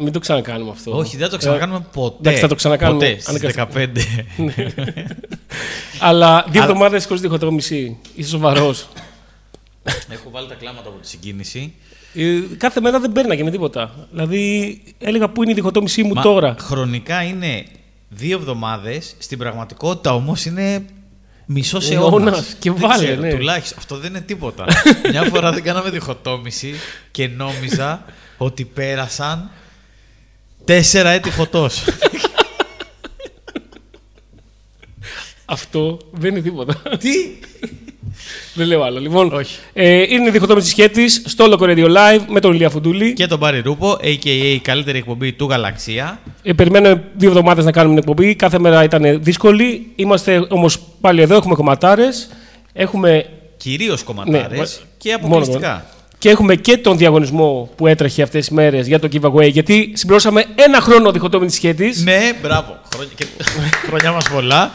μην το ξανακάνουμε αυτό. Όχι, δεν θα το ξανακάνουμε ποτέ. εντάξει, θα το ξανακάνουμε Ποτέ, στις αναγκαστικά. 15. Αλλά δύο Αλλά- εβδομάδες χωρίς διχοτόμηση. Είσαι σοβαρός. Έχω βάλει τα κλάματα από τη συγκίνηση. Ε, κάθε μέρα δεν παίρναγε με τίποτα. Δηλαδή, έλεγα πού είναι η διχοτόμησή μου Μα τώρα; Χρονικά είναι δύο εβδομάδες. Στην πραγματικότητα όμως είναι μισό Αιώνας. αιώνας. Και βάλε, ναι. Τουλάχιστον. Αυτό δεν είναι τίποτα. Μια φορά δεν κάναμε διχοτόμηση και νόμιζα ότι πέρασαν τέσσερα έτη φωτός. Αυτό δεν είναι τίποτα. Τι! δεν λέω άλλο. Λοιπόν, Όχι. Ε, είναι η διχοτόμηση σχέτη στο Loco Radio Live με τον Ηλία Φουντούλη. και τον Μπάρι Ρούπο, a.k.a. η καλύτερη εκπομπή του Γαλαξία. Ε, περιμένουμε δύο εβδομάδες να κάνουμε την εκπομπή. Κάθε μέρα ήταν δύσκολη. Είμαστε όμως πάλι εδώ. Έχουμε κομματάρες. Έχουμε Κυρίως κομματάρες Ναι, και μόνο αποκλειστικά. Και έχουμε και τον διαγωνισμό που έτρεχε αυτές τις μέρες για το giveaway. Γιατί συμπληρώσαμε ένα χρόνο διχοτόμηση σχέτης. Ναι, μπράβο. Χρόνια, και... Χρονιά μας πολλά.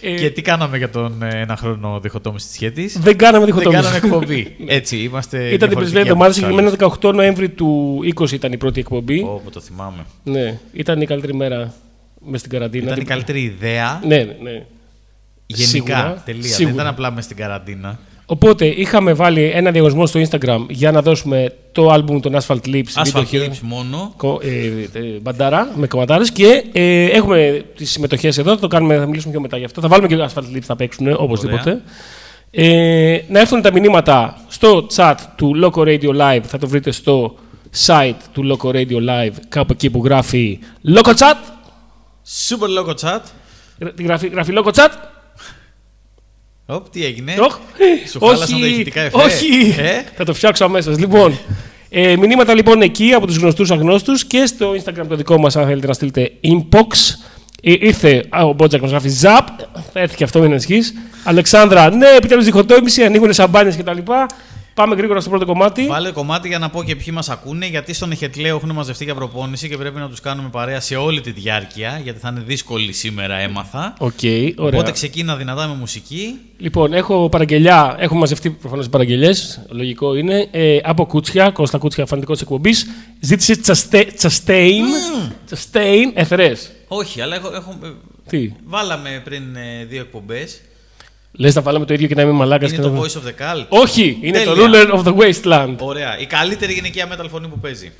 Ε, και τι κάναμε για τον ε, ένα χρόνο διχοτόμηση της σχέτης; Δεν κάναμε Δεν διχοτόμηση. κάναμε εκπομπή. Έτσι, είμαστε. Ήταν την διαφορετικοί πρεσβεία από εβδομάδα, τους συγκεκριμένα άλλους. 18 Νοέμβρη του 20 ήταν η πρώτη εκπομπή. Ω, που το θυμάμαι. Ναι, ήταν η καλύτερη μέρα μες στην καραντίνα. Ήταν η καλύτερη ιδέα. Ναι, ναι, ναι. Γενικά. Σίγουρα. Τελεία. Σίγουρα. Δεν ήταν απλά μες στην καραντίνα. Οπότε είχαμε βάλει ένα διαγωνισμό στο Instagram για να δώσουμε το άλμπουμ των Asphalt Lips. Asphalt Video Hero. Lips μόνο. Κο- ε, ε, μπαντάρα με κομματάρες και ε, έχουμε τις συμμετοχές εδώ, θα το κάνουμε, θα μιλήσουμε πιο μετά γι' αυτό. Θα βάλουμε και το Asphalt Lips θα παίξουν οπωσδήποτε. Ε, να έρθουν τα μηνύματα στο chat του Loco Radio Live, θα το βρείτε στο site του Loco Radio Live, κάπου εκεί που γράφει Loco Chat. Super logo chat. Γρα- Γράφει, γράφει Loco Chat; Οπ, τι έγινε; Οχ. Σου χάλασαν τα ηχητικά εφέ; όχι. Ε; Θα το φτιάξω αμέσως. Λοιπόν, ε, μηνύματα λοιπόν εκεί από τους γνωστούς αγνώστους και στο Instagram το δικό μας, αν θέλετε να στείλετε inbox. Ε, ήρθε α, ο Μπότζακ μα γράφει Ζαπ. Θα έρθει και αυτό, μην ανησυχείς. Αλεξάνδρα, ναι, επιτέλους διχοτόμηση, ανοίγουν σαμπάνιες κτλ. Πάμε γρήγορα στο πρώτο κομμάτι. Βάλε κομμάτι για να πω και ποιοι μας ακούνε, γιατί στον Εχετλέο έχουν μαζευτεί για προπόνηση και πρέπει να τους κάνουμε παρέα σε όλη τη διάρκεια, γιατί θα είναι δύσκολη σήμερα, έμαθα. Οκ, ωραία. Οπότε ξεκίνα δυνατά με μουσική. Λοιπόν, έχω παραγγελιά. Έχουμε μαζευτεί προφανώς παραγγελιές. Λογικό είναι. Ε, από Κούτσια, Κώστα Κούτσια, φανατικό της εκπομπής. Ζήτησε Chaste, Chastain. Chastain, εθρέ. Όχι, αλλά έχω, έχω, ε, Τι; βάλαμε πριν ε, δύο εκπομπές. Λες να βάλαμε το ίδιο και να είμαι μαλάκας. Είναι το Voice of the Cult. Όχι, είναι το Τέλεια. Ruler of the Wasteland. Ωραία. Η καλύτερη γυναικεία metal φωνή που παίζει.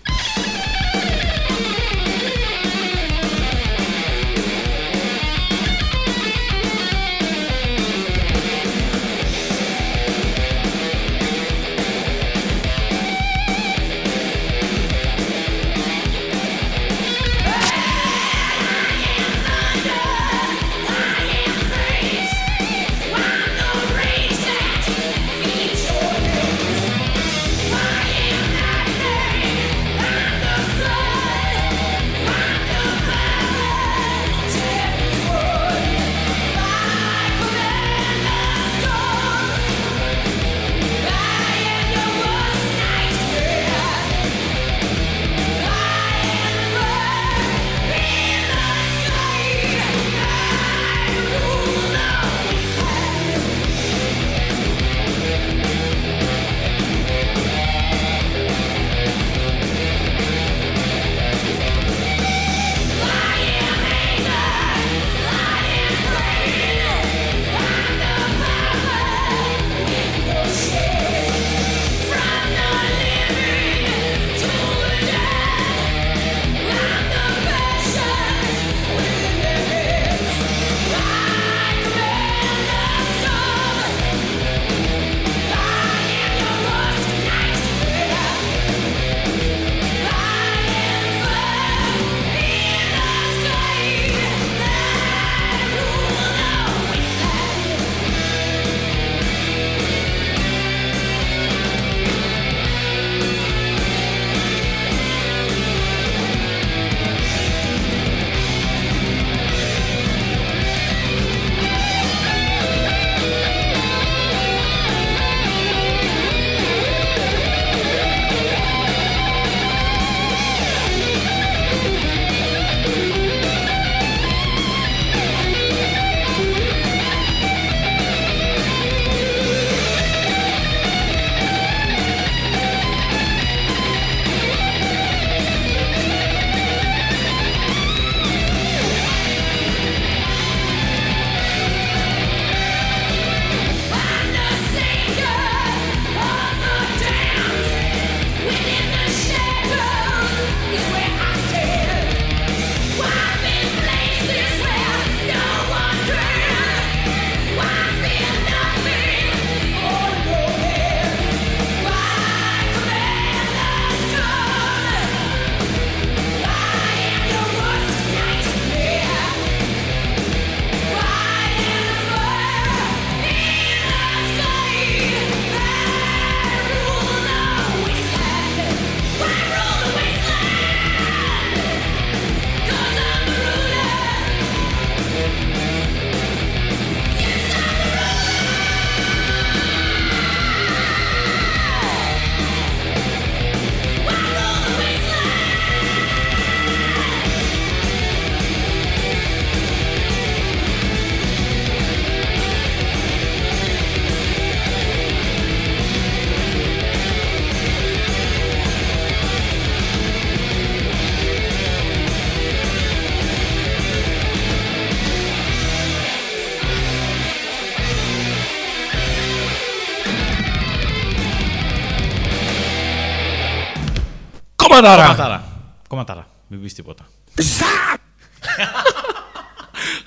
Κομματάρα! Κομματάρα. Κομματάρα. Μην πεις τίποτα.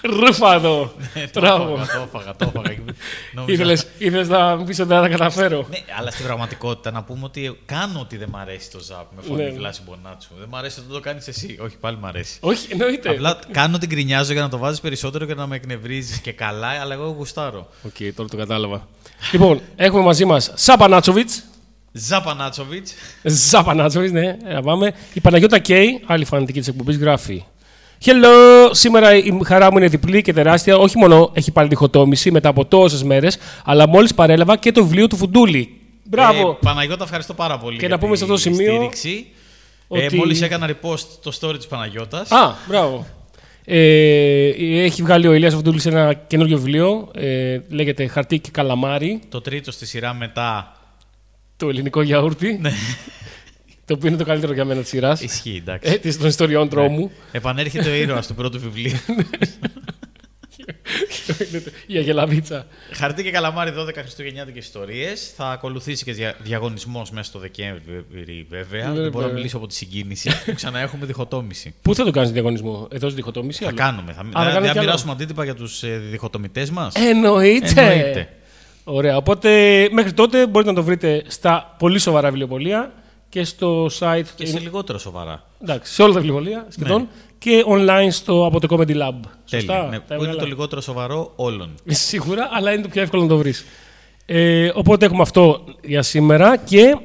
Ρούφα εδώ. Το Μπράβο. έφαγα, το έφαγα, το έφαγα. Νόμιζα- Ήθελες, ήθελες να μου πεις ότι δεν θα τα καταφέρω. Ναι, αλλά στην πραγματικότητα να πούμε ότι κάνω ότι δεν μ' αρέσει το ζαπ με φωνή Ναι. Βλάση Μπονάτσου. Δεν μ' αρέσει ότι το κάνεις εσύ. Όχι, πάλι μ' αρέσει. Όχι, εννοείται. Απλά κάνω την γκρινιάζω για να το βάζεις περισσότερο και να με εκνευρίζεις και καλά, αλλά εγώ γουστάρω. Οκ, τώρα το κατάλαβα. λοιπόν, έχουμε μαζί μας Σαπανάτσοβιτς. Ζαπανάτσοβιτς. Ζαπανάτσοβιτς, ναι, να πάμε. Η Παναγιώτα Κέι, άλλη φανατική της εκπομπής, γράφει. Hello, σήμερα η χαρά μου είναι διπλή και τεράστια. Όχι μόνο έχει πάλι διχοτόμηση μετά από τόσες μέρες, αλλά μόλις παρέλαβα και το βιβλίο του Φουντούλη. Μπράβο! Ε, Παναγιώτα, ευχαριστώ πάρα πολύ. Και για να πούμε τη σε αυτό το σημείο Στήριξη. Ε, ότι- Μόλις έκανα repost το story της Παναγιώτας. Α, μπράβο. Ε, έχει βγάλει ο Ηλίας Φουντούλης ένα καινούργιο βιβλίο. Ε, λέγεται Χαρτί και Καλαμάρι. Το τρίτο στη σειρά μετά. Το ελληνικό γιαούρτι. το οποίο είναι το καλύτερο για μένα της σειράς. Ισχύει, εντάξει. Ε, της- των ιστοριών τρόμου. Επανέρχεται ο ήρωας του πρώτου βιβλίου. Η Αγελαβίτσα. Χαρτί και καλαμάρι 12 Χριστουγεννιάτικες ιστορίες. Θα ακολουθήσει και δια- διαγωνισμός μέσα στο Δεκέμβρη, βέβαια. Ναι, Δεν μπορώ να βέβαια. μιλήσω από τη συγκίνηση. Ξανά έχουμε διχοτόμηση. Πού θα το κάνεις διαγωνισμό, εδώ στη διχοτόμηση. Θα άλλο; κάνουμε. Θα, θα θα, κάνουμε θα κι άλλο. μοιράσουμε αντίτυπα για τους ε, διχοτομητές μας. Εννοείται. Εννοείται. Ωραία. Οπότε μέχρι τότε μπορείτε να το βρείτε στα πολύ σοβαρά βιβλιοπολία και στο site. Και σε λιγότερο σοβαρά. Εντάξει, σε όλα τα βιβλιοπολία σχεδόν. Και online στο, από το Comedy Lab. Σωστά. Τέλεια. Ναι, Τα που είναι έβγαλα. το λιγότερο σοβαρό όλων. Σίγουρα, αλλά είναι το πιο εύκολο να το βρεις. Ε, οπότε έχουμε αυτό για σήμερα και.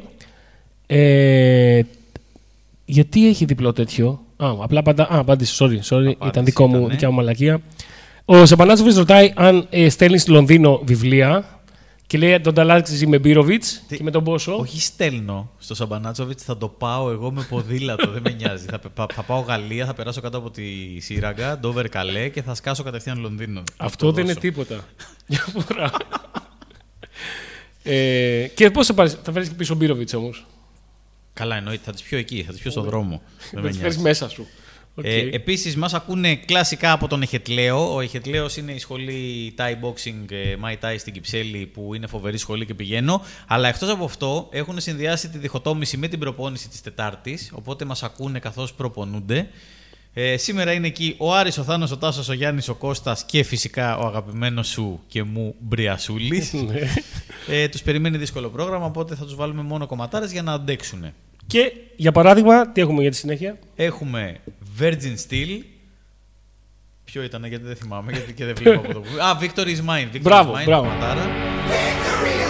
Ε, γιατί έχει διπλό τέτοιο; Α, απλά απαντά. Α, απάντησε, sorry, sorry. ήταν δικό μου, ήταν, ναι. δικιά μου μαλακία. Ο Σαπανάτσοβιτ ρωτάει αν ε, στέλνεις στη Λονδίνο βιβλία και λέει τον ανταλλάξει με Μπύροβιτ Τι- και με τον Πόσο. Όχι στέλνω στο Σαμπανάτσοβιτς, θα το πάω εγώ με ποδήλατο, δεν με νοιάζει. θα, πε- θα πάω Γαλλία, θα περάσω κάτω από τη Σύραγγα, Ντόβερ Καλέ και θα σκάσω κατευθείαν Λονδίνο. Θα Αυτό το δεν είναι δώσω. τίποτα. Για φορά. ε, και πώς θα, πάρεις- θα φέρεις και πίσω Μπύροβιτς όμως; Καλά, εννοείται, θα τις πιω εκεί, θα τις πιω στον δρόμο. δεν με Θα τις νοιάζει. φέρεις μέσα σου. Οκ. Ε, Επίσης, μας ακούνε κλασικά από τον Εχετλέο. Ο Εχετλέος είναι η σχολή Thai Boxing ε, Muay Thai στην Κυψέλη, που είναι φοβερή σχολή και πηγαίνω. Αλλά εκτός από αυτό, έχουν συνδυάσει τη διχοτόμηση με την προπόνηση της Τετάρτης. Οπότε μας ακούνε καθώς προπονούνται. Ε, σήμερα είναι εκεί ο Άρης, ο Θάνος, ο Τάσος, ο Γιάννης, ο Κώστας και φυσικά ο αγαπημένος σου και μου Μπριασούλης. Ναι. ε, τους περιμένει δύσκολο πρόγραμμα, οπότε θα τους βάλουμε μόνο κομματάρες για να αντέξουν. Και για παράδειγμα, τι έχουμε για τη συνέχεια; Έχουμε Virgin Steel. Ποιο ήταν, γιατί δεν θυμάμαι, γιατί και δεν βλέπω από το που. Α, Victory is mine. Victory Μπράβο, is mine, μπράβο. κομματάρα. Victory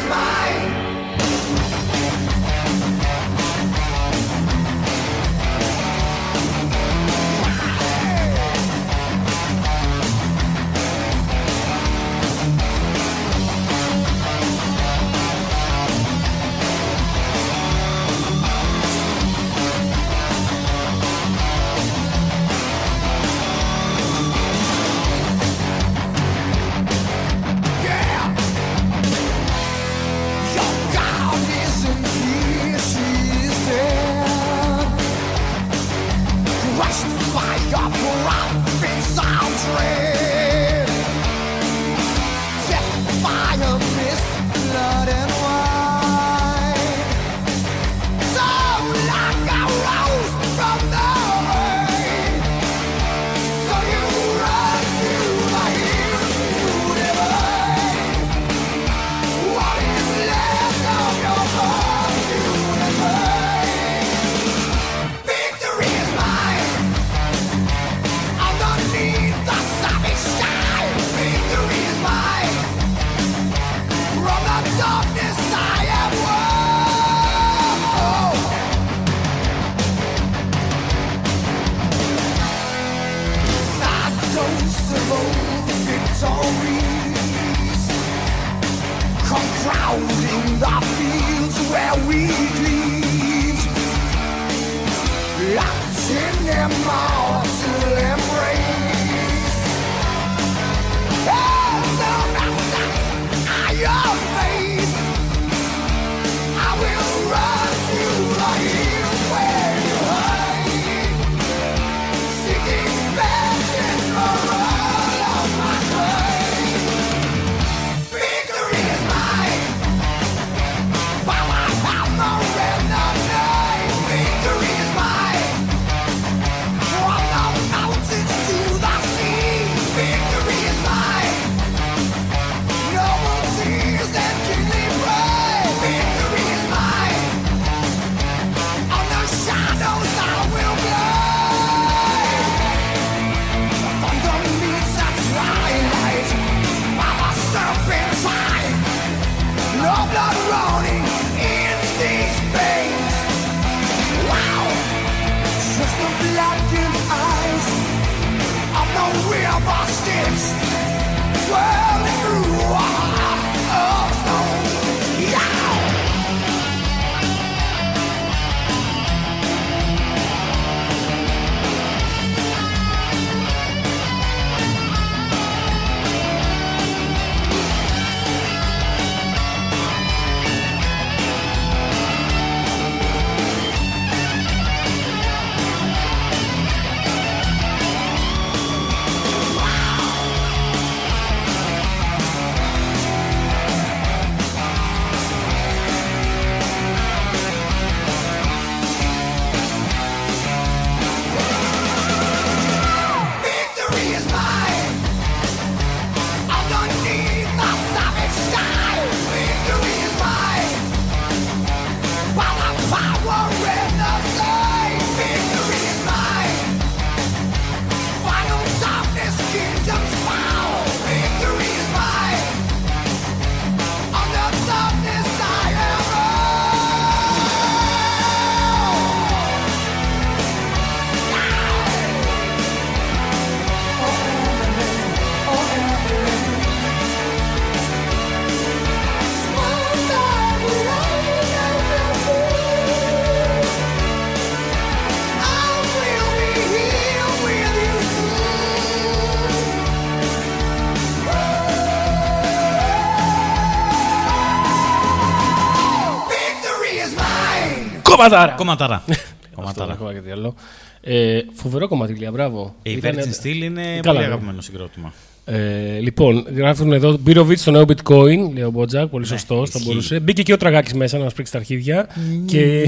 Κομματάρα! Κομματάρα. Αυτό δεν Κομματάρα. έχω κάτι άλλο. Ε, φοβερό κομμάτι, μπράβο. Η Ήτανε- Virgin Steel είναι Καλά, πολύ ναι. αγαπημένο συγκρότημα. Ε, λοιπόν, γράφουν εδώ Μπίροβιτ στο νέο bitcoin, λέει ο Μπότζακ, πολύ σωστός, θα Ναι, ισχύει. μπορούσε. Μπήκε και ο Τραγάκης μέσα να μας πρίξει τα αρχίδια. και...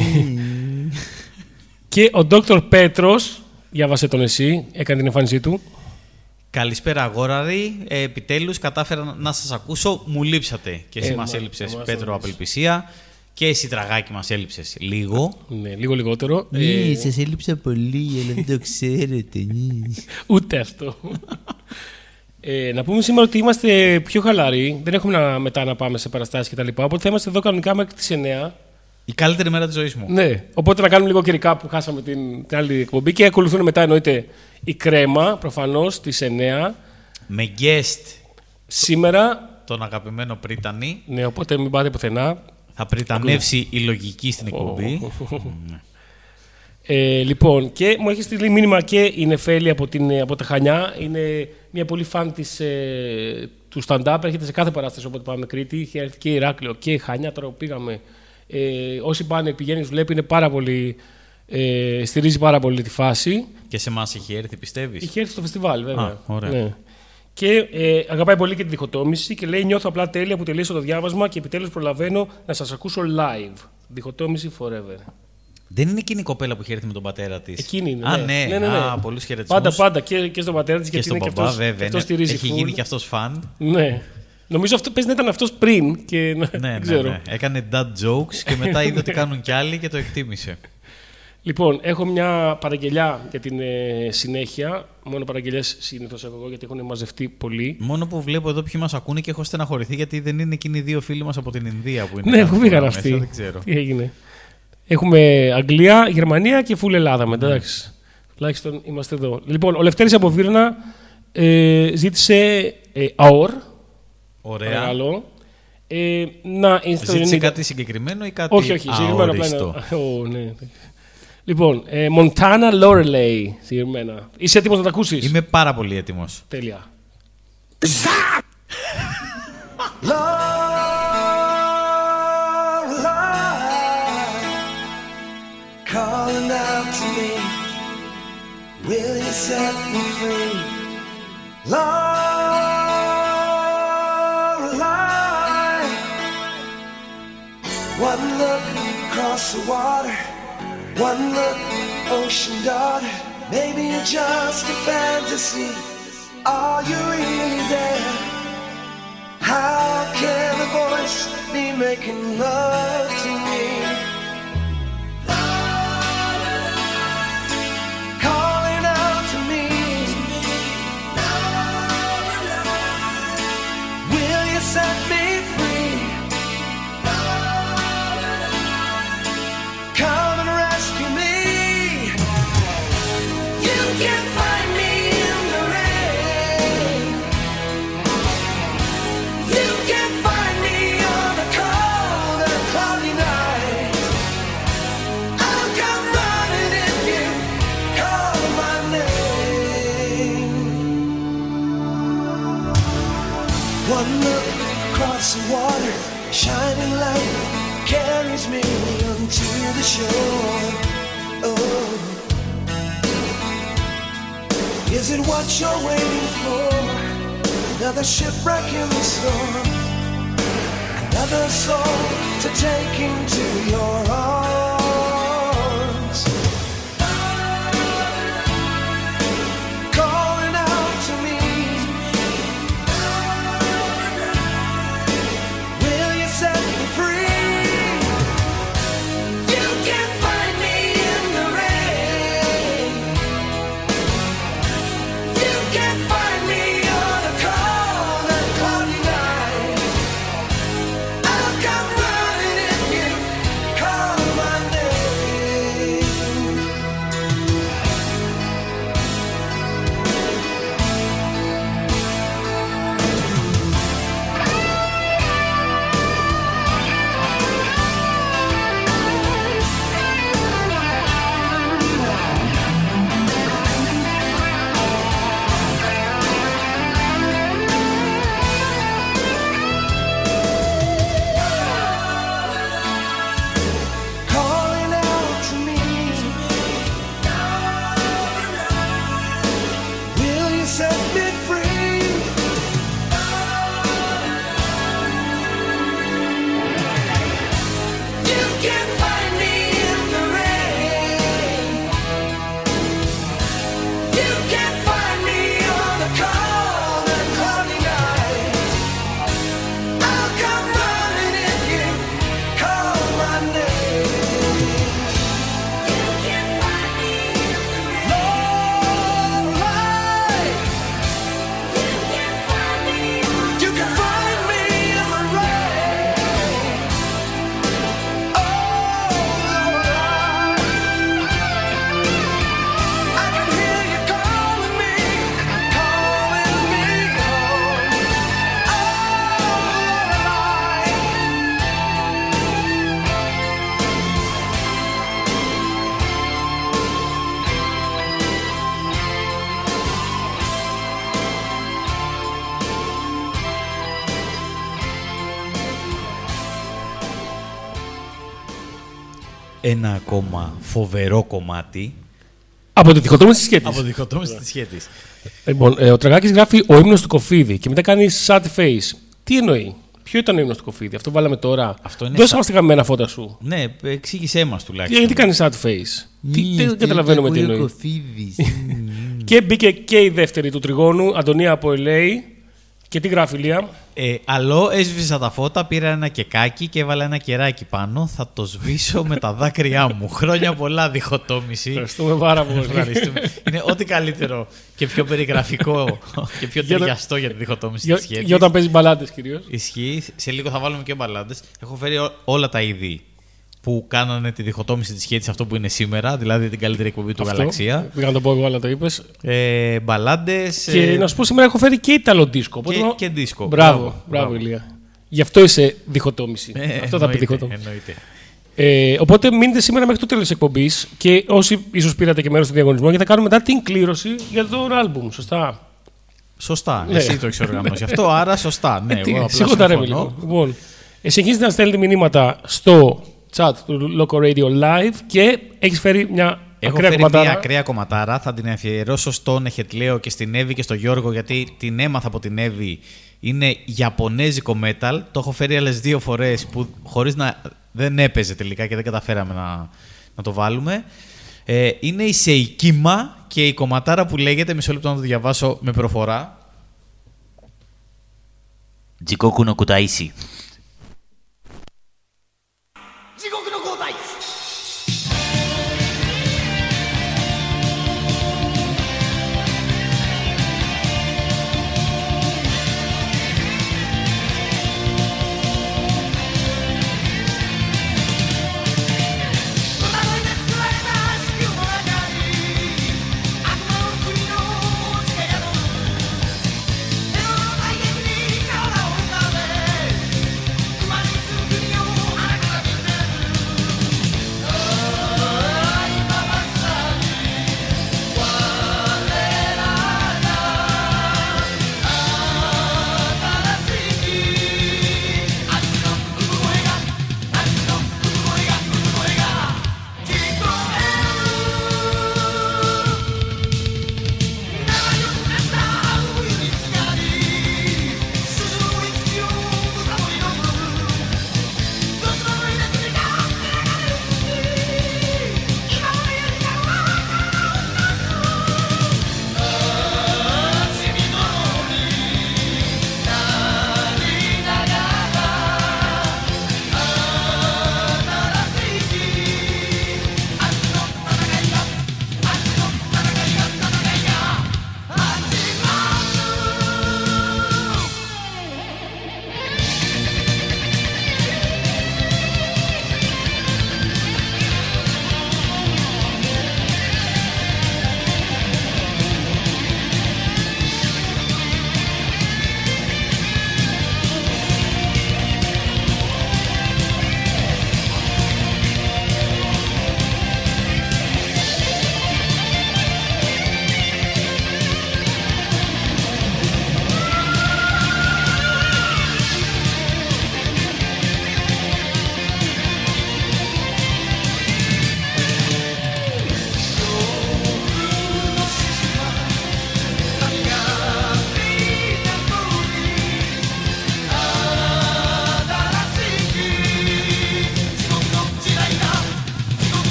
και ο Dr. Πέτρος, διάβασε τον εσύ, έκανε την εμφάνισή του. Καλησπέρα, αγόραροι. Ε, Επιτέλους κατάφερα να σας ακούσω. Μου λείψατε. Και εσύ Ε, μας μα- έλειψες, μας Πέτρο, έλειψες. απελπισία. Και εσύ, τραγάκι, μας έλειψε λίγο. Ναι, λίγο λιγότερο. Ναι, Ε, σας έλειψα πολύ, αλλά δεν το ξέρετε. ναι. Ούτε αυτό. Ε, να πούμε σήμερα ότι είμαστε πιο χαλαροί. Δεν έχουμε να, μετά να πάμε σε παραστάσεις κτλ. Οπότε θα είμαστε εδώ κανονικά μέχρι τις 9. Η καλύτερη μέρα της ζωής μου. Ναι. Οπότε να κάνουμε λίγο και recap που χάσαμε την, την άλλη εκπομπή. Και ακολουθούν μετά εννοείται η κρέμα προφανώς στι 9. Με guest Σήμερα. τον αγαπημένο Πρίτανη. Ναι, οπότε μην πάτε πουθενά. Θα πριτανεύσει η λογική στην εκπομπή. Ε, λοιπόν, και μου έχεις στείλει μήνυμα και η Νεφέλη από, την, ε, από τα Χανιά. Είναι μια πολύ φαν της, ε, του stand-up. Έρχεται σε κάθε παράσταση όποτε πάμε Κρήτη. Είχε έρθει και Ηράκλειο και Χανιά. Τώρα που πήγαμε. Ε, όσοι πάνε, πηγαίνεις, βλέπει, είναι πάρα πολύ. Ε, στηρίζει πάρα πολύ τη φάση. Και σε εμάς έχει έρθει, πιστεύεις; Είχε έρθει στο φεστιβάλ, βέβαια. Α, ωραία. Ναι. Και ε, αγαπάει πολύ και τη διχοτόμηση και λέει: Νιώθω απλά τέλεια που τελείωσα το διάβασμα και επιτέλους προλαβαίνω να σας ακούσω live. Διχοτόμηση forever. Δεν είναι εκείνη η κοπέλα που είχε έρθει με τον πατέρα της. Εκείνη είναι. Α, ναι. ναι. ναι, ναι, ναι. Α, πολλούς χαιρετισμούς. Πάντα, πάντα και, και στον πατέρα της Και γιατί στον είναι και μπαμπά, αυτός, βέβαια. αυτός ναι. στηρίζει Έχει full. γίνει και αυτός φαν. Ναι. Νομίζω αυτό πες να ήταν αυτός πριν και να, ναι, δεν ναι, ξέρω. ναι. Έκανε dad jokes και μετά είδε ότι κάνουν κι άλλοι και το εκτίμησε. Λοιπόν, έχω μια παραγγελιά για την ε, συνέχεια. Μόνο παραγγελίε συνήθως έχω εγώ γιατί έχουν μαζευτεί πολύ. Μόνο που βλέπω εδώ ποιοι μας ακούνε και έχω στεναχωρηθεί γιατί δεν είναι εκείνοι οι δύο φίλοι μας από την Ινδία που είναι. Ναι, κάθε πού πήγαν φορά μέσα, αυτοί. Δεν ξέρω. Τι έγινε. Έχουμε Αγγλία, Γερμανία και φουλ Ελλάδα μετά. εντάξει. Τουλάχιστον είμαστε εδώ. Λοιπόν, ο Λευτέρης από Βίρνα ε, ζήτησε ε, ΑΟΡ. Ωραία. Παρακαλώ. Ε, να είναι στο Ζήτησε 90 κάτι συγκεκριμένο ή κάτι Όχι, όχι, συγκεκριμένο απλά αόριστο; είναι. Ω, ναι. Λοιπόν, Μοντάνα ε, Λόρελεϊ, συγκεκριμένα. Είσαι έτοιμος να τα ακούσεις; Είμαι πάρα πολύ έτοιμος. Τέλεια. One look, ocean daughter. Maybe you're just a fantasy. Are you really there? How can a voice be making love to me? Shore. Oh, is it what you're waiting for? Another shipwreck in the storm, another soul to take into your arms. Ένα ακόμα φοβερό κομμάτι Από τη διχοτόμηση της σχέση. από τη διχοτόμηση της σχέτης. Λοιπόν, ε, ο Τραγάκη γράφει ο ύμνος του Κοφίδη και μετά κάνει sad face. Τι εννοεί, Ποιο ήταν ο ύμνος του Κοφίδη, αυτό βάλαμε τώρα. Αυτό είναι Δώσε sad. μας τη γαμμένα φώτα σου. Ναι, εξήγησέ μας τουλάχιστον. Γιατί κάνει sad face. Τι, δεν καταλαβαίνουμε τι εννοεί. Και μπήκε και η δεύτερη του τριγώνου, Αντωνία από LA. Και τι γράφει η Λία; Ε, αλλό, έσβησα τα φώτα, πήρα ένα κεκάκι και έβαλα ένα κεράκι πάνω. Θα το σβήσω με τα δάκρυά μου. Χρόνια πολλά διχοτόμηση. Ευχαριστούμε πάρα πολύ. Ευχαριστούμε. Είναι ό,τι καλύτερο και πιο περιγραφικό και πιο Για να- ταιριαστό για τη διχοτόμηση για, της σχέτης. για όταν παίζεις μπαλάντες κυρίως. Ισχύει. Σε λίγο θα βάλουμε και μπαλάντες. Έχω φέρει ό- όλα τα είδη που κάνανε τη διχοτόμηση της σχέση αυτό που είναι σήμερα, δηλαδή την καλύτερη εκπομπή του Γαλαξία. Πήγα να το πω εγώ, αλλά το είπες. Ε, μπαλάντες. Και να σου πω σήμερα έχω φέρει και Ιταλο δίσκο. οπότε και, να- και δίσκο. Μπράβο, μπράβο, Ηλία. Γι' αυτό είσαι διχοτόμηση. Ε, αυτό θα πει εννοείται, διχοτόμηση. Εννοείται. Ε, οπότε μείνετε σήμερα μέχρι το τέλος της εκπομπής και όσοι ίσως πήρατε και μέρος στο διαγωνισμό, γιατί θα κάνουμε μετά την κλήρωση για το άλμπουμ. Σωστά; Σωστά. Ναι. Εσύ το έχεις οργανώσει αυτό, άρα σωστά. Ναι, Ε, τι, εγώ απλά σηκώτα ρε συμφωνώ. λίγο. Λοιπόν, ε, συνεχίζετε να στέλνετε μηνύματα στο chat του Loco Radio Live και έχεις φέρει μια Έχω ακραία φέρει κομματάρα. μια ακραία κομματάρα. Θα την αφιερώσω στον Εχετλέο και στην Εύη και στον Γιώργο, γιατί την έμαθα από την Εύη. Είναι Ιαπωνέζικο metal. Το έχω φέρει άλλες δύο φορές που χωρίς να. δεν έπαιζε τελικά και δεν καταφέραμε να, να το βάλουμε. Ε, είναι η Σεϊκίμα και η κομματάρα που λέγεται. Μισό λεπτό να το διαβάσω με προφορά. Τζικόκου νο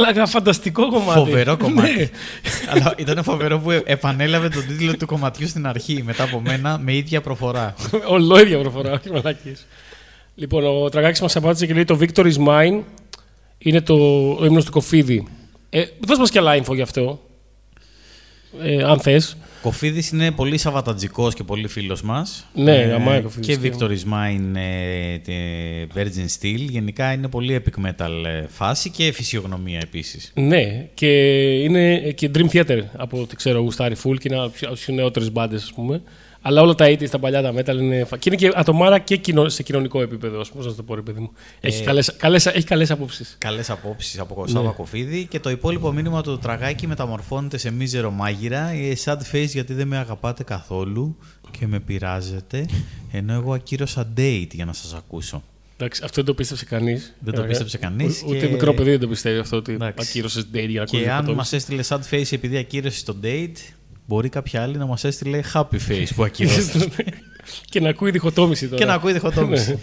Μαλάκα, φανταστικό κομμάτι. Φοβερό κομμάτι. Ναι. Αλλά ήταν φοβερό που επανέλαβε τον τίτλο του κομματιού στην αρχή μετά από μένα με ίδια προφορά. Ολόιδια προφορά, όχι μαλακίες. Λοιπόν, ο Τραγάκης μας απάντησε και λέει το Victor is mine είναι το, ο ύμνος του Κοφίδη. Ε, δώσ' μας και άλλα info γι' αυτό, ε, αν θες. Κοφίδης είναι πολύ σαβατατζικό και πολύ φίλος μας. Ναι, αμά, Κοφίδης, Και και- Victor is mine, ε, τε- Virgin Steel. Γενικά είναι πολύ epic metal ε, φάση και φυσιογνωμία επίσης. Ναι, και είναι και Dream Theater από ό,τι ξέρω γουστάρι full και είναι από τι νεότερες μπάντες, ας πούμε. Αλλά όλα τα 80s, τα παλιά τα metal είναι. φα- Και είναι και ατομάρα και κοινο- σε κοινωνικό επίπεδο, ας πούμε, να το πω, ρε παιδί μου. Έχει Ε, καλές, καλές, έχει καλές απόψεις. Καλές απόψεις από Ναι. Σάβα Κοφίδη. Και το υπόλοιπο μήνυμα του τραγάκι μεταμορφώνεται σε μίζερο μάγειρα. Ε, sad face γιατί δεν με αγαπάτε καθόλου και με πειράζετε. Ενώ εγώ ακύρωσα date για να σας ακούσω. Εντάξει, αυτό δεν το πίστεψε κανείς. Δεν το πίστεψε κανείς Ούτε και- μικρό παιδί δεν το πιστεύει αυτό ότι Εντάξει. ακύρωσες date για να ακούσει. Και αν το μας έστειλε sad face επειδή ακύρωσες το date, μπορεί κάποια άλλη να μας έστειλε happy face που ακύρωσε. και να ακούει διχοτόμηση τώρα. και να ακούει διχοτόμηση.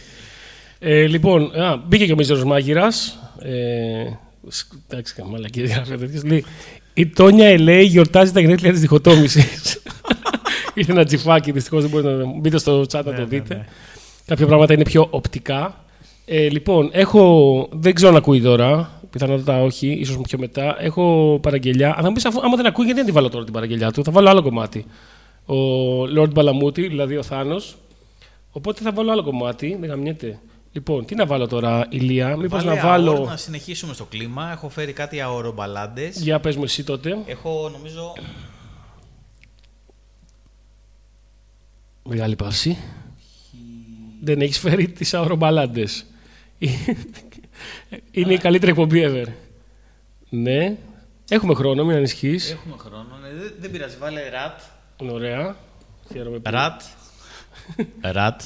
Ε, λοιπόν, α, μπήκε και ο Μίζερο Μάγειρας. Ε, σκ- εντάξει, μαλακή γράφει ο τέτοιος. Λέει, η Τόνια Ελέη γιορτάζει τα γενέθλια της διχοτόμησης. Ήρθε ένα τζιφάκι, δυστυχώς δεν μπορείτε να μπείτε στο chat να Ναι, το ναι, δείτε. ναι. Κάποια πράγματα είναι πιο οπτικά. Ε, λοιπόν, έχω. Δεν ξέρω αν ακούει τώρα. Πιθανότατα όχι, ίσως πιο μετά. Έχω παραγγελιά. Αν μου πεις, άμα δεν ακούει, γιατί δεν τη βάλω τώρα την παραγγελιά του. Θα βάλω άλλο κομμάτι. Ο Lord Μπαλαμούτη, δηλαδή ο Θάνος. Οπότε θα βάλω άλλο κομμάτι. Δεν γαμιέται. Λοιπόν, τι να βάλω τώρα, Ηλία. Μήπως Βάλε να βάλω. αόρ, να συνεχίσουμε στο κλίμα. Έχω φέρει κάτι αορομπαλάντε. Για πες μου εσύ τότε. Έχω νομίζω. Μεγάλη παύση. Δεν έχεις φέρει τις αερομπαλάντε. Είναι η καλύτερη εκπομπή ever. Ναι. Έχουμε χρόνο, μην ανησυχείς. Έχουμε χρόνο. ναι, δεν, δεν πειράζει. Βάλε ρατ. Ωραία. Χαίρομαι πολύ. Ρατ. Ρατ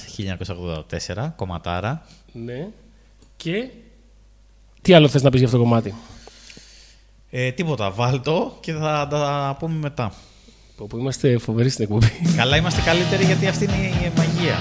1984, κομματάρα. Ναι. Και. Τι άλλο θες να πεις για αυτό το κομμάτι; Ε, τίποτα, βάλτο και θα τα πούμε μετά. Που που είμαστε φοβεροί στην εκπομπή. Καλά είμαστε καλύτεροι γιατί αυτή είναι η μαγεία.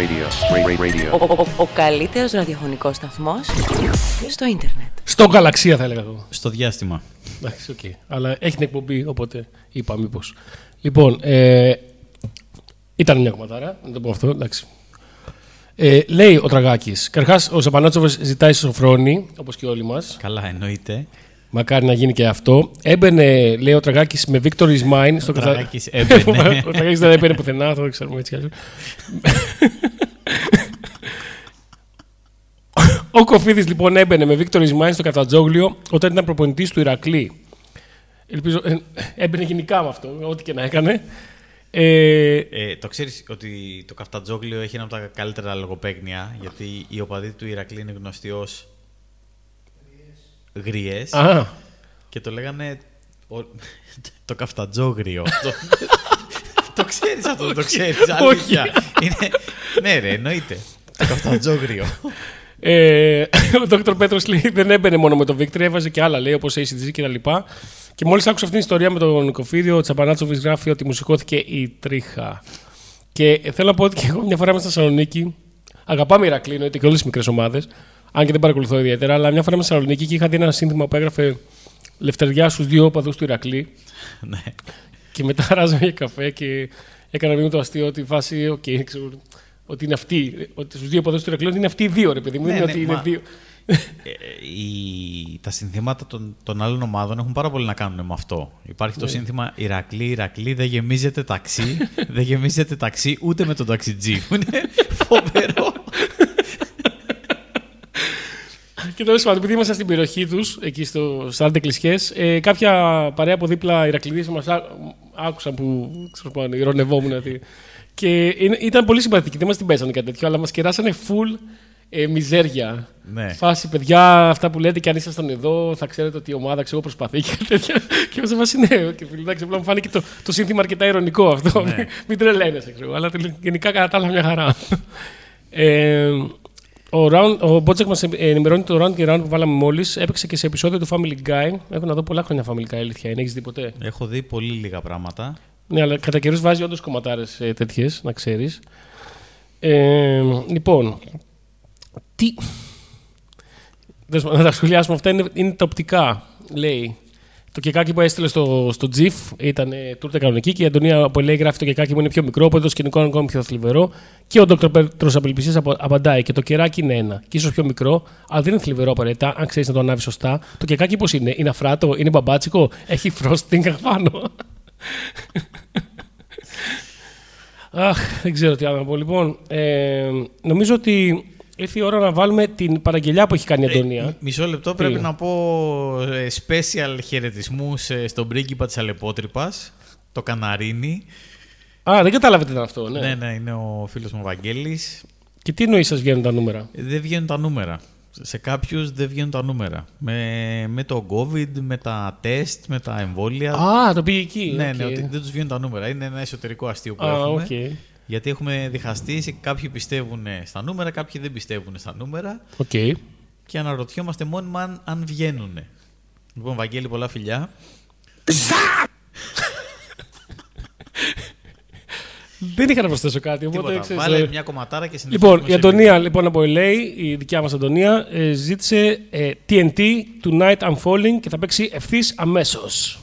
Radio. Ray Ray Radio. Ο, ο, ο καλύτερος ραδιοφωνικός σταθμός στο ίντερνετ. Στο γαλαξία θα έλεγα εγώ. Στο διάστημα. Εντάξει, οκ. Αλλά έχει την εκπομπή, οπότε είπα μήπως. Λοιπόν, ε, ήταν μια κομματάρα, να το πω αυτό, εντάξει. Ε, λέει ο Τραγάκης. Καταρχάς, ο Σαπανάτσοβο ζητάει σοφρόνη, όπως και όλοι μας. Καλά, εννοείται. Μακάρι να γίνει και αυτό. Έμπαινε, λέει ο Τραγάκης, με Victory's Mine στο καθα- Τραγάκης έμπαινε. ο Τραγάκης δεν έμπαινε πουθενά, το ξέρουμε έτσι κι αλλιώς. Ο Κοφίδης λοιπόν έμπαινε με Victory's Mine στο Κατατζόγλιο όταν ήταν προπονητής του Ηρακλή. Ελπίζω, ε, έμπαινε γενικά με αυτό, ό,τι και να έκανε. Ε, Ε, το ξέρεις ότι το Καφτατζόγλιο έχει ένα από τα καλύτερα λογοπαίγνια, γιατί οι οπαδοί του Ηρακλή είναι γνωστοί ως γριές α, και το λέγανε ο- το Καφτατζόγριο. το, το ξέρεις αυτό, δεν το ξέρεις, αλήθεια. είναι, ναι ρε, εννοείται. Το Καφτατζόγριο. Ε, ο Δόκτωρ Πέτρος λέει δεν έμπαινε μόνο με τον Βίκτρη, έβαζε και άλλα λέει όπως ACDC και τα λοιπά. Και μόλις άκουσα αυτήν την ιστορία με τον Κοφίδιο, ο Τσαπανάτσοβη γράφει ότι μου σηκώθηκε η τρίχα. Και θέλω να πω ότι και εγώ μια φορά είμαι στη Θεσσαλονίκη. Αγαπάμε Ηρακλή, εννοείται και όλες τις μικρές ομάδες. Αν και δεν παρακολουθώ ιδιαίτερα, αλλά μια φορά είμαι στη Θεσσαλονίκη και είχα δει ένα σύνθημα που έγραφε Λευτεριά στους δύο οπαδούς του Ηρακλή. ναι. Και μετά αράζαμε για καφέ και έκανα λίγο το αστείο ότι η φάση, οκ, ξέρω, ότι είναι αυτοί, ότι στους δύο οπαδούς του Ηρακλή ότι είναι αυτοί οι δύο, ρε παιδί μου. Δεν Ναι, είναι ναι, ότι είναι μα- δύο. Ε, οι, τα συνθήματα των, των άλλων ομάδων έχουν πάρα πολύ να κάνουν με αυτό. Υπάρχει Ναι. το σύνθημα Ηρακλή, Ηρακλή, δεν γεμίζετε ταξί, δεν γεμίζετε ταξί ούτε με τον ταξιτζή. Που είναι φοβερό. Και τέλος πάντων, επειδή ήμασταν στην περιοχή τους, εκεί στο Σαράντα Εκκλησιές, ε, κάποια παρέα από δίπλα Ηρακλήδη μας άκουσαν που ξέρω πάνω, ηρωνευόμουν. ότι- Και είναι- ήταν πολύ συμπαθητικοί, δεν μας την πέσανε κάτι τέτοιο, αλλά μας κεράσανε full ε, μιζέρια. Ναι. Φάση, παιδιά, αυτά που λέτε, και αν ήσασταν εδώ, θα ξέρετε ότι η ομάδα ξέρω προσπαθεί και τέτοια. και μας βάση, ναι, και εντάξει, απλά μου φάνηκε το, το σύνθημα αρκετά ηρωνικό αυτό. Ναι. Μην, μην τρελαίνεσαι, ξέρω. Αλλά τελ- γενικά κατά τα άλλα μια χαρά. ε, ο, round, ο Μπότσεκ μας ενημερώνει το round και round που βάλαμε μόλις. Έπαιξε και σε επεισόδιο του Family Guy. Έχω να δω πολλά χρόνια Family Guy, αλήθεια. Είναι, έχεις δει ποτέ; Έχω δει πολύ λίγα πράγματα. Ναι, αλλά κατά καιρούς βάζει όντως κομματάρες ε, τέτοιες, να ξέρεις. Ε, λοιπόν. Τι. Δες, Να τα σχολιάσουμε αυτά. Είναι, είναι τα οπτικά, λέει. Το κεκάκι που έστειλε στο, στο GIF ήταν ε, τούρτα κανονική και η Αντωνία που λέει γράφει το κεκάκι μου είναι πιο μικρό, οπότε το σκηνικό είναι ακόμη πιο θλιβερό. Και ο Dr. Πέτρος Απελπισίας απαντάει και το κεράκι είναι ένα. Και ίσως πιο μικρό, αλλά δεν είναι θλιβερό απαραίτητα, αν ξέρεις να το ανάβεις σωστά. Το κεκάκι πώς είναι, είναι αφράτο, είναι μπαμπάτσικο, έχει frosting πάνω. Αχ, δεν ξέρω τι άλλο να πω. Λοιπόν, ε, νομίζω ότι ήρθε η ώρα να βάλουμε την παραγγελιά που έχει κάνει η Αντωνία. Ε, μισό λεπτό πρέπει να πω ε, special χαιρετισμούς στον πρίγκιπα της Αλεπότρυπας, το Καναρίνι. Α, δεν κατάλαβε τι ήταν αυτό. Ναι. Ναι, ναι, είναι ο φίλος μου Βαγγέλης. Και τι εννοείς σας βγαίνουν τα νούμερα; Ε, Δεν βγαίνουν τα νούμερα. Σε κάποιους δεν βγαίνουν τα νούμερα. Με, με το COVID, με τα τεστ, με τα εμβόλια. Α, το πήγε εκεί. ναι, οκ. ναι, ότι δεν τους βγαίνουν τα νούμερα. Είναι ένα εσωτερικό αστείο που Α, έχουμε. οκ. Γιατί έχουμε διχαστεί, σε- κάποιοι πιστεύουν στα νούμερα, κάποιοι δεν πιστεύουν στα νούμερα Οκ. και αναρωτιόμαστε μόνιμα αν, αν βγαίνουν. Λοιπόν, Βαγγέλη, πολλά φιλιά. Δεν είχα να προσθέσω κάτι. Οπότε, Τίποτα. ξέρεις, Βάλε ε, μια κομματάρα και συνεχίζουμε. Λοιπόν, η σε Αντωνία λοιπόν, από LA, η δικιά μας Αντωνία, ε, ζήτησε ε, TNT, Tonight I'm Falling και θα παίξει ευθύς αμέσως.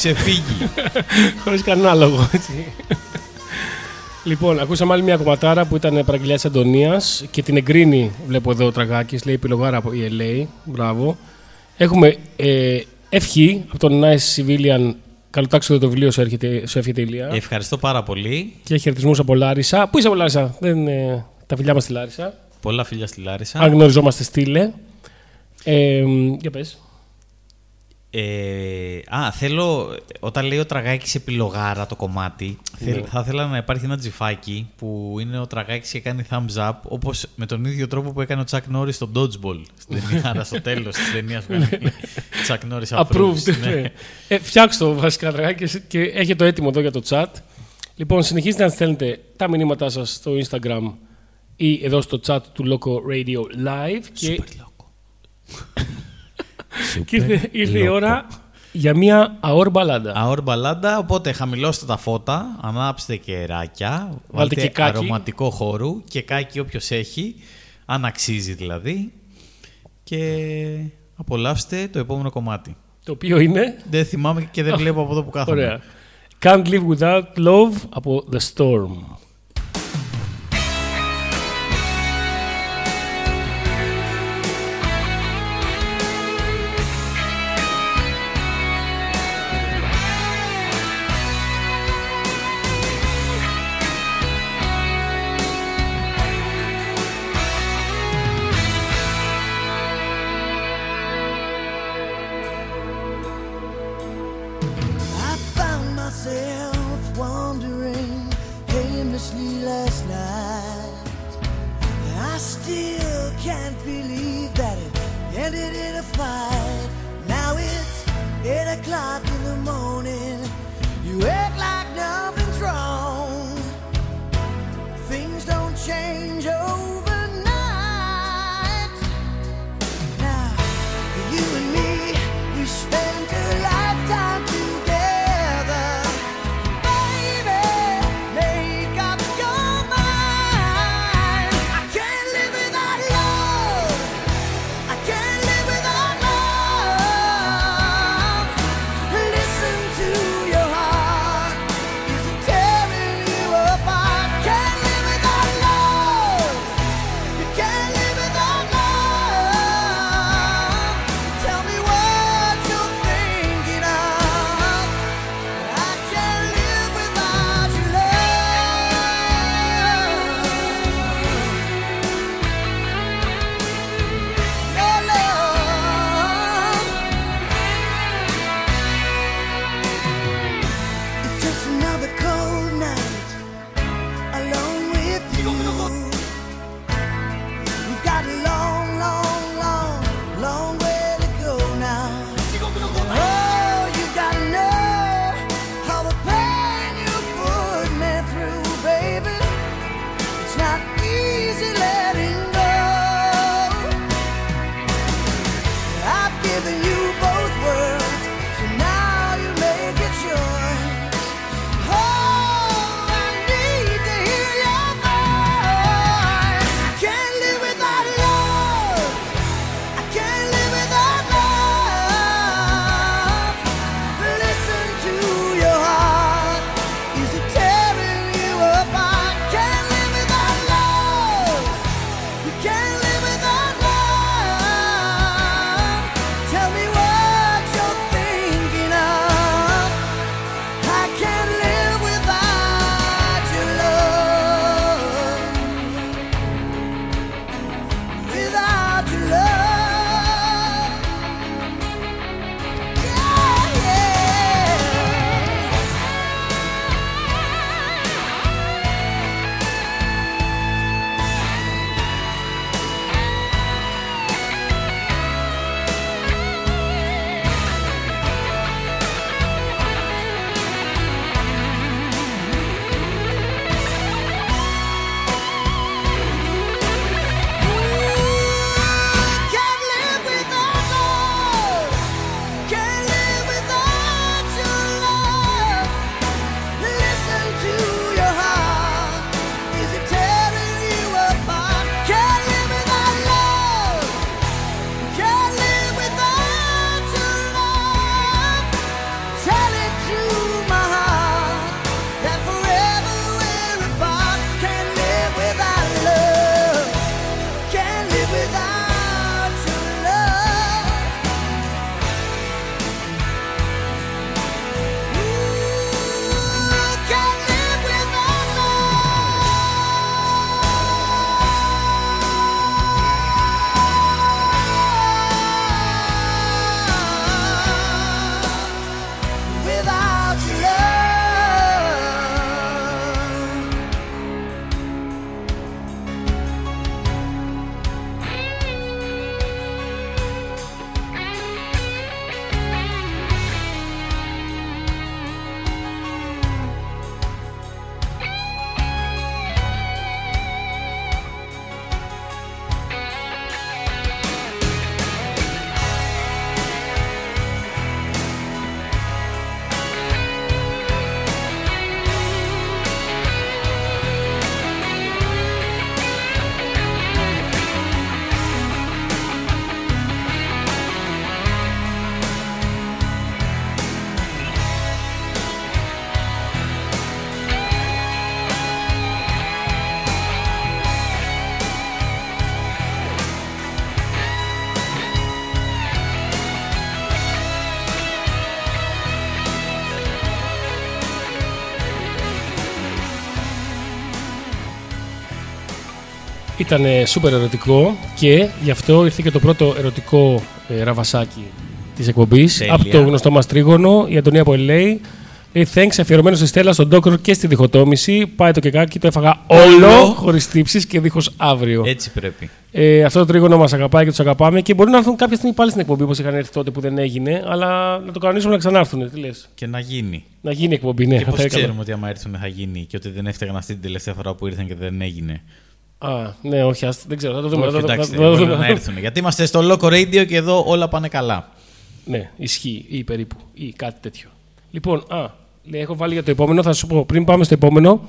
Ξεφύγει. Χωρίς κανένα λόγο, έτσι. λοιπόν, ακούσαμε άλλη μια κομματάρα που ήταν παραγγελιά της Αντωνίας και την εγκρίνει, βλέπω εδώ ο Τραγάκης, λέει επιλογάρα από η LA. Μπράβο. Έχουμε ε, ευχή από τον Nice Civilian. Καλοτάξιο το βιβλίο σου έρχεται, σου εύχεται η Ηλία. Ευχαριστώ πάρα πολύ. Και χαιρετισμούς από Λάρισα. Πού είσαι από Λάρισα, Δεν, ε, τα φιλιά μας στη Λάρισα. Πολλά φιλιά στη Λάρισα. Αν γνωριζόμαστε, στείλε. Ε, για πες. Ε, α, θέλω, όταν λέει ο Τραγάκης επιλογάρα το κομμάτι, Ναι. θέλ- θα ήθελα να υπάρχει ένα τζιφάκι που είναι ο Τραγάκης και κάνει thumbs up, όπως με τον ίδιο τρόπο που έκανε ο Chuck Norris στο Dodgeball στην ταινία, άρα στο τέλος της ταινίας που έκανε Chuck Norris approves. Approved. ναι. ναι. ε, φτιάξτε το βασικά τραγάκι και- και έχετε το έτοιμο εδώ για το chat. Λοιπόν, συνεχίστε να στέλνετε τα μηνύματά σας στο Instagram ή εδώ στο chat του Loco Radio Live. Και, και ήρθε, ήρθε η ώρα για μια αόρ μπαλάντα. Αόρ μπαλάντα, οπότε χαμηλώστε τα φώτα, ανάψτε κεράκια, βάλτε και κάκι. αρωματικό χώρου και κάκι όποιος έχει, αν αξίζει δηλαδή, και απολαύστε το επόμενο κομμάτι. Το οποίο είναι; Δεν θυμάμαι και δεν βλέπω από εδώ που κάθομαι. Ωραία. Can't live without love από The Storm. Ήταν ε, σούπερ ερωτικό και γι' αυτό ήρθε και το πρώτο ερωτικό ε, ραβασάκι της εκπομπής Τέλεια. από το γνωστό μας τρίγωνο, η Αντωνία από LA. Λέει thanks αφιερωμένος στη Στέλλα, στον Ντόκρ και στη διχοτόμηση. Πάει το κεκάκι, το έφαγα όλο, χωρίς τύψεις και δίχως αύριο. Έτσι πρέπει. Ε, αυτό το τρίγωνο μας αγαπάει και τους αγαπάμε και μπορεί να έρθουν κάποια στιγμή πάλι στην εκπομπή όπως είχαν έρθει τότε που δεν έγινε, αλλά να το κανονίσουμε να ξανάρθουν. Τι λες. Και να γίνει. Να γίνει εκπομπή, ναι. και θα πώς έκανα. ξέρουμε ότι άμα έρθουν θα γίνει και ότι δεν έφταιγαν αυτή την τελευταία φορά που ήρθαν και δεν έγινε. Α, ναι, όχι, ας, δεν ξέρω. Θα το δούμε. Όχι, θα το- εντάξει, θα το- θα το μπορεί δούμε. να έρθουν. Γιατί είμαστε στο Loco Radio και εδώ όλα πάνε καλά. Ναι, ισχύει ή περίπου ή κάτι τέτοιο. Λοιπόν, α, λέει, έχω βάλει για το επόμενο, θα σου πω πριν πάμε στο επόμενο.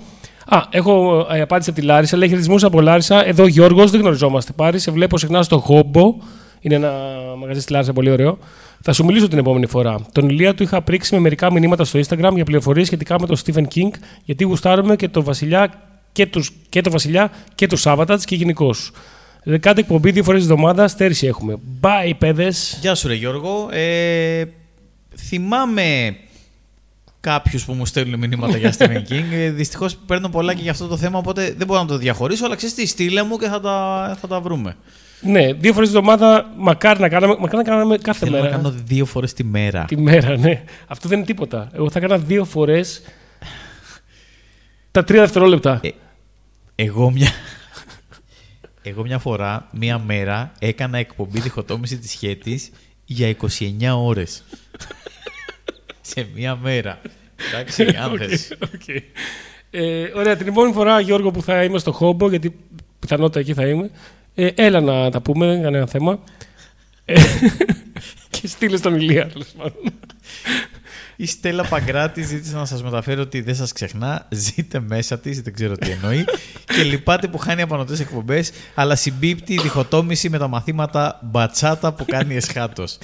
Α, έχω ε, απάντηση από τη Λάρισα. Λέει χαιρετισμούς από Λάρισα. Εδώ Γιώργος, δεν γνωριζόμαστε πάρει. Σε βλέπω συχνά στο Χόμπο. Είναι ένα μαγαζί στη Λάρισα, πολύ ωραίο. Θα σου μιλήσω την επόμενη φορά. Τον Ηλία του είχα πρίξει με μερικά μηνύματα στο Instagram για πληροφορίες σχετικά με τον Stephen King, γιατί γουστάρουμε και το Βασιλιά και, τους, και το Βασιλιά και το Σάββατατ και γενικώς. Δεκάτη εκπομπή δύο φορές τη εβδομάδα, στέρηση έχουμε. Bye, παιδες. Γεια σου, ρε Γιώργο. Ε, θυμάμαι κάποιους που μου στέλνουν μηνύματα για Stephen King. Ε, Δυστυχώς παίρνω πολλά και για αυτό το θέμα, οπότε δεν μπορώ να το διαχωρίσω. Αλλά ξέρεις τι, στείλε μου και θα τα, θα τα βρούμε. Ναι, δύο φορές τη εβδομάδα μακάρι να κάναμε, μακάρι να κάναμε κάθε Θέλω μέρα. να κάνω δύο φορές τη μέρα. Τη μέρα, ναι. Αυτό δεν είναι τίποτα. Εγώ θα έκανα δύο φορές τα τρία δευτερόλεπτα. Ε, Εγώ μια. Εγώ μια φορά, μία μέρα, έκανα εκπομπή διχοτόμηση της χαίτης για 29 ώρες. Σε μία μέρα. Εντάξει, αν θες. Οκ. Ε, ωραία, την επόμενη φορά, Γιώργο, που θα είμαι στο χόμπο, γιατί πιθανότητα εκεί θα είμαι, ε, έλα να τα πούμε, δεν είναι κανένα θέμα. Ε, και στείλε στον Ηλία, τέλος πάντων. Η Στέλλα Παγκράτη ζήτησε να σας μεταφέρω ότι δεν σας ξεχνά, ζείτε μέσα της, δεν ξέρω τι εννοεί, και λυπάται που χάνει απανωτές εκπομπές, αλλά συμπίπτει η διχοτόμηση με τα μαθήματα μπατσάτα που κάνει εσχάτως.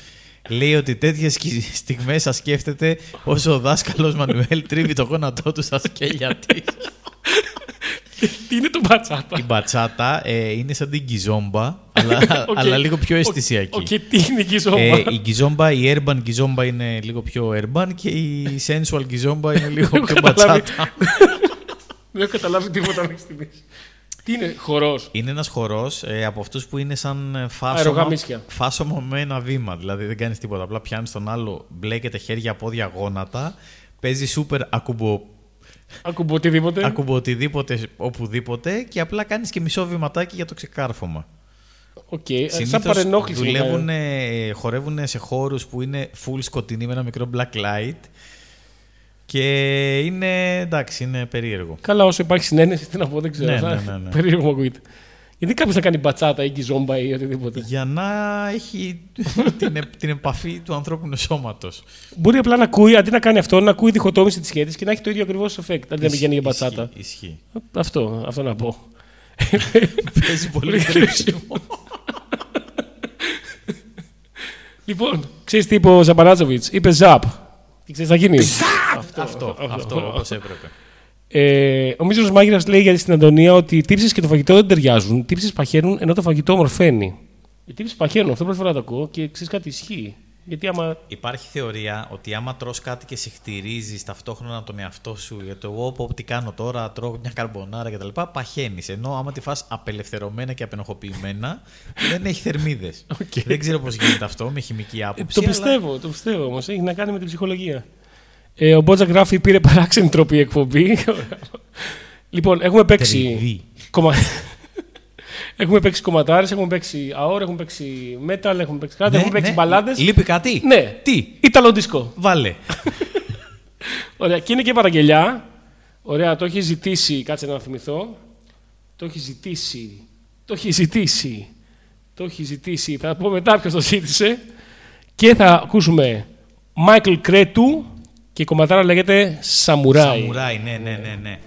Λέει ότι τέτοιες σκη- στιγμές σας σκέφτεται όσο ο δάσκαλος Μανουέλ τρίβει το γόνατό του στα σκέλια της. Τι είναι το μπατσάτα. Η μπατσάτα ε, είναι σαν την κιζόμπα, αλλά, Οκ. αλλά λίγο πιο Οκ, αισθησιακή. Οκ, τι είναι η κιζόμπα. Ε, η κιζόμπα, η urban κιζόμπα είναι λίγο πιο urban και η sensual κιζόμπα είναι λίγο πιο καταλάβει. μπατσάτα. Δεν έχω καταλάβει τίποτα μέχρι στιγμής. Τι είναι, χορός; Είναι ένας χορός ε, από αυτούς που είναι σαν ε, φάσωμα, Αερογαμίσια. φάσωμα με ένα βήμα. Δηλαδή δεν κάνεις τίποτα. Απλά πιάνεις τον άλλο, μπλέκεται χέρια, πόδια, γόνατα. Παίζει σούπερ ακουμπο, Ακούμπο οτιδήποτε. ακουμπο οτιδήποτε οπουδήποτε και απλά κάνεις και μισό βηματάκι για το ξεκάρφωμα. Οκ, ε, σαν Συνήθως παρενόχληση. δουλεύουν, μιλάει. ε, χορεύουν σε χώρους που είναι full σκοτεινοί με ένα μικρό black light και είναι εντάξει, είναι περίεργο. Καλά, όσο υπάρχει συνένεση, τι να πω, δεν ξέρω. Ναι, θα- ναι, ναι, ναι. Περίεργο μου ακούγεται. Γιατί κάποιος να κάνει μπατσάτα ή κιζόμπα ή οτιδήποτε. Για να έχει την, ε- την επαφή του ανθρώπινου σώματος. Μπορεί απλά να ακούει, αντί να κάνει αυτό, να ακούει διχοτόμηση της σχέση και να έχει το ίδιο ακριβώς effect. Αντί να πηγαίνει για μπατσάτα. Ισχύει, ισχύει. Αυτό, αυτό να πω. Παίζει πολύ τρέψιμο. λοιπόν, ξέρεις τι είπε ο Ζαμπαράτζοβιτ. Είπε Ζαπ. Και ξέρεις τι θα γίνει. αυτό, αυτό, όπως έπρεπε. Ε, ο Μίζο Μάγειρας λέει για στην Αντωνία ότι οι τύψεις και το φαγητό δεν ταιριάζουν. Οι τύψεις παχαίνουν ενώ το φαγητό ομορφαίνει. Οι τύψεις παχαίνουν, αυτό πρώτη φορά το ακούω και ξέρεις κάτι ισχύει. Γιατί άμα. Υπάρχει θεωρία ότι άμα τρως κάτι και συχτηρίζεις ταυτόχρονα τον εαυτό σου για το εγώ πω τι κάνω τώρα, τρώω μια καρμπονάρα κτλ. Παχαίνεις. Ενώ άμα τη φας απελευθερωμένα και απενοχοποιημένα, δεν έχει θερμίδες. Δεν ξέρω πώς γίνεται αυτό με χημική Ε, άποψη. το αλλά- πιστεύω, το πιστεύω όμως. Έχει να κάνει με την ψυχολογία. Ε, ο Μπότζα γράφει πήρε παράξενη τροπή η εκπομπή. λοιπόν, έχουμε παίξει. Τριβή. Κομμα... έχουμε παίξει κομματάρες, έχουμε παίξει αόρ, έχουμε παίξει metal, έχουμε παίξει κάτι, Ναι, έχουμε παίξει ναι. μπαλάντες. Λείπει κάτι; Ναι, Τι; Ιταλο δίσκο. Βάλε. Ωραία, και είναι και παραγγελιά. Ωραία, το έχει ζητήσει, κάτσε να θυμηθώ. Το έχει ζητήσει. Το έχει ζητήσει. Το έχει ζητήσει. Θα πω μετά ποιος το ζήτησε. Και θα ακούσουμε Michael Κρέτου και η κομματάρα λέγεται Σαμουράι. Σαμουράι, ναι, ναι, ναι, ναι.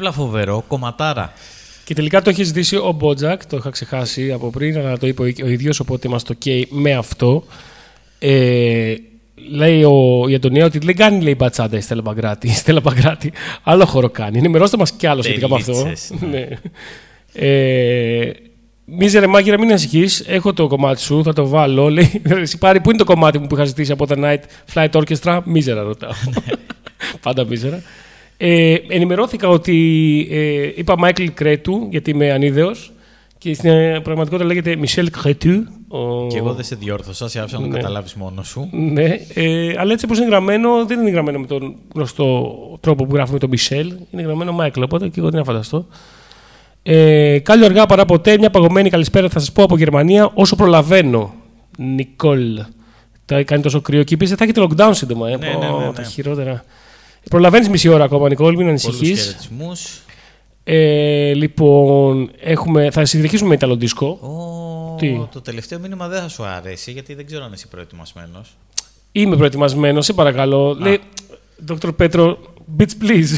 Απλά φοβερό, κομματάρα. Και τελικά το έχει ζητήσει ο Μπότζακ, το είχα ξεχάσει από πριν, αλλά το είπε ο ίδιος, οπότε μας το καίει με αυτό. Ε, λέει ο, η Αντωνία ότι δεν κάνει λέει μπατσάντα η Στέλλα Παγκράτη. Η Στέλλα Παγκράτη άλλο χώρο κάνει. Ενημερώστε μας κι άλλο σχετικά με αυτό. Τελίτσες, ναι. ε, Μίζερε μάγειρα, μην ανησυχείς. Έχω το κομμάτι σου, θα το βάλω. Λέει, εσύ πάρει, πού είναι το κομμάτι μου που είχα ζητήσει από τα Night Flight Orchestra; Μίζερα, ρωτάω. Πάντα μίζερα. Ε, ενημερώθηκα ότι ε, είπα Μάικλ Κρέτου, γιατί είμαι ανίδεος και στην ε, πραγματικότητα λέγεται Μισελ Κρέτου. Ο... Και εγώ δεν σε διόρθωσα, σε άφησα να το Ναι. καταλάβεις μόνος σου. Ναι, ε, αλλά έτσι όπως είναι γραμμένο, δεν είναι γραμμένο με τον γνωστό τρόπο που γράφουμε τον Μισελ. Είναι γραμμένο Μάικλ, οπότε και εγώ δεν φανταστώ. Ε, Κάλλιο αργά παρά ποτέ, μια παγωμένη καλησπέρα θα σας πω από Γερμανία όσο προλαβαίνω. Νικόλ. Τα κάνει τόσο κρύο και επίσης θα έχει το lockdown σύντομα. Ε. Ναι, ναι, Πω, ναι, ναι. Τα χειρότερα. Προλαβαίνεις μισή ώρα ακόμα, Νικόλ, μην Πολλούς ανησυχείς. χαιρετισμούς. Ε, λοιπόν, έχουμε, θα συνεχίσουμε με Ιταλο Disco. Τι; Το τελευταίο μήνυμα δεν θα σου αρέσει γιατί δεν ξέρω αν είσαι προετοιμασμένος. Είμαι προετοιμασμένος, σε παρακαλώ. Λέει, Dr. Πέτρο, bitch please.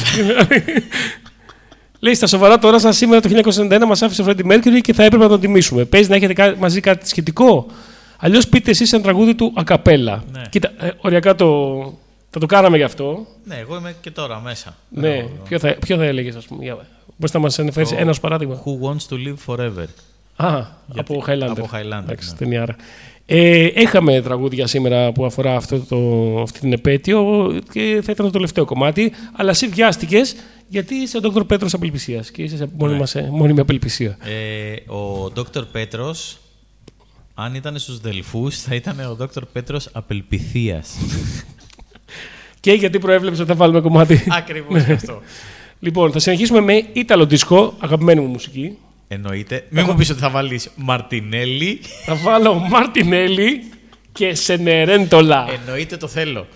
Λέει στα σοβαρά τώρα, σαν σήμερα το 1991 μας άφησε ο Freddie Mercury και θα έπρεπε να τον τιμήσουμε. Παίζει να έχετε κα- μαζί κάτι σχετικό. Αλλιώς πείτε εσείς ένα τραγούδι του ακαπέλα. Ναι. Κοίτα, ε, οριακά το, θα το κάναμε γι' αυτό. Ναι, εγώ είμαι και τώρα μέσα. Ναι, Ε, ποιο θα, ποιο θα έλεγες, ας πούμε. για- Μπορείς να μας αναφέρει Το ένας ως παράδειγμα. Who wants to live forever. Α, από Highlander. από Highlander, Εντάξει, ναι. ταινιάρα. Ε, είχαμε τραγούδια σήμερα που αφορά αυτό το, αυτή την επέτειο και θα ήταν το τελευταίο κομμάτι. Αλλά εσύ βιάστηκες γιατί είσαι ο Δόκτωρ Πέτρος Απελπισίας και είσαι σε μόνη, Ναι. μας, ε, μόνιμη απελπισία. Ε, ο Δόκτωρ Πέτρος, αν ήταν στους Δελφούς, θα ήταν ο Δόκτωρ Πέτρος Απελπιθίας. Και γιατί προέβλεψε ότι θα βάλουμε κομμάτι. Ακριβώς γι' αυτό. λοιπόν, θα συνεχίσουμε με Ιταλο Disco, αγαπημένη μου μουσική. Εννοείται. Μην μου πεις ότι θα βάλεις Μαρτινέλli. θα βάλω Μαρτινέλη και Σενερέντολα. Εννοείται το θέλω.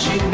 watching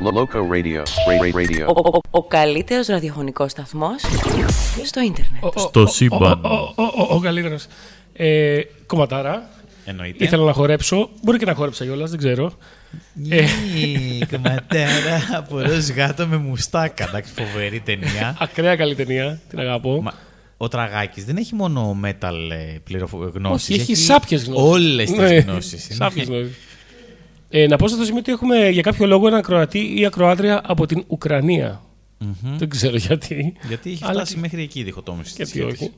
Loco. Lo- lo- Loco Radio. Ray Ray Radio. Ο, ο, ο, ο καλύτερος ραδιοφωνικός σταθμός στο ίντερνετ. Στο σύμπαν. Ο, ο, ο, ο καλύτερος. Ε, κομματάρα. Εννοείται. Ήθελα να χορέψω. Μπορεί και να χόρεψα κιόλας, δεν ξέρω. Ε, Νι, Κομματέρα από ροζ γάτο με μουστάκα. Εντάξει, φοβερή ταινία. ακραία καλή ταινία. Την αγαπώ. Μα, ο Τραγάκης δεν έχει μόνο metal ε, πληροφο- γνώσεις. Όχι, έχει σάπιες γνώσεις. Όλες τις Ναι, γνώσεις. Είναι- Σάπιες γνώσεις. Ε, να πω σε αυτό το σημείο ότι έχουμε για κάποιο λόγο έναν Κροατή ή ακροάτρια από την ουκρανια Δεν ξέρω γιατί. Γιατί έχει Αλλά φτάσει τι- μέχρι εκεί η διχοτόμηση. της Γιατί σχέσης. όχι.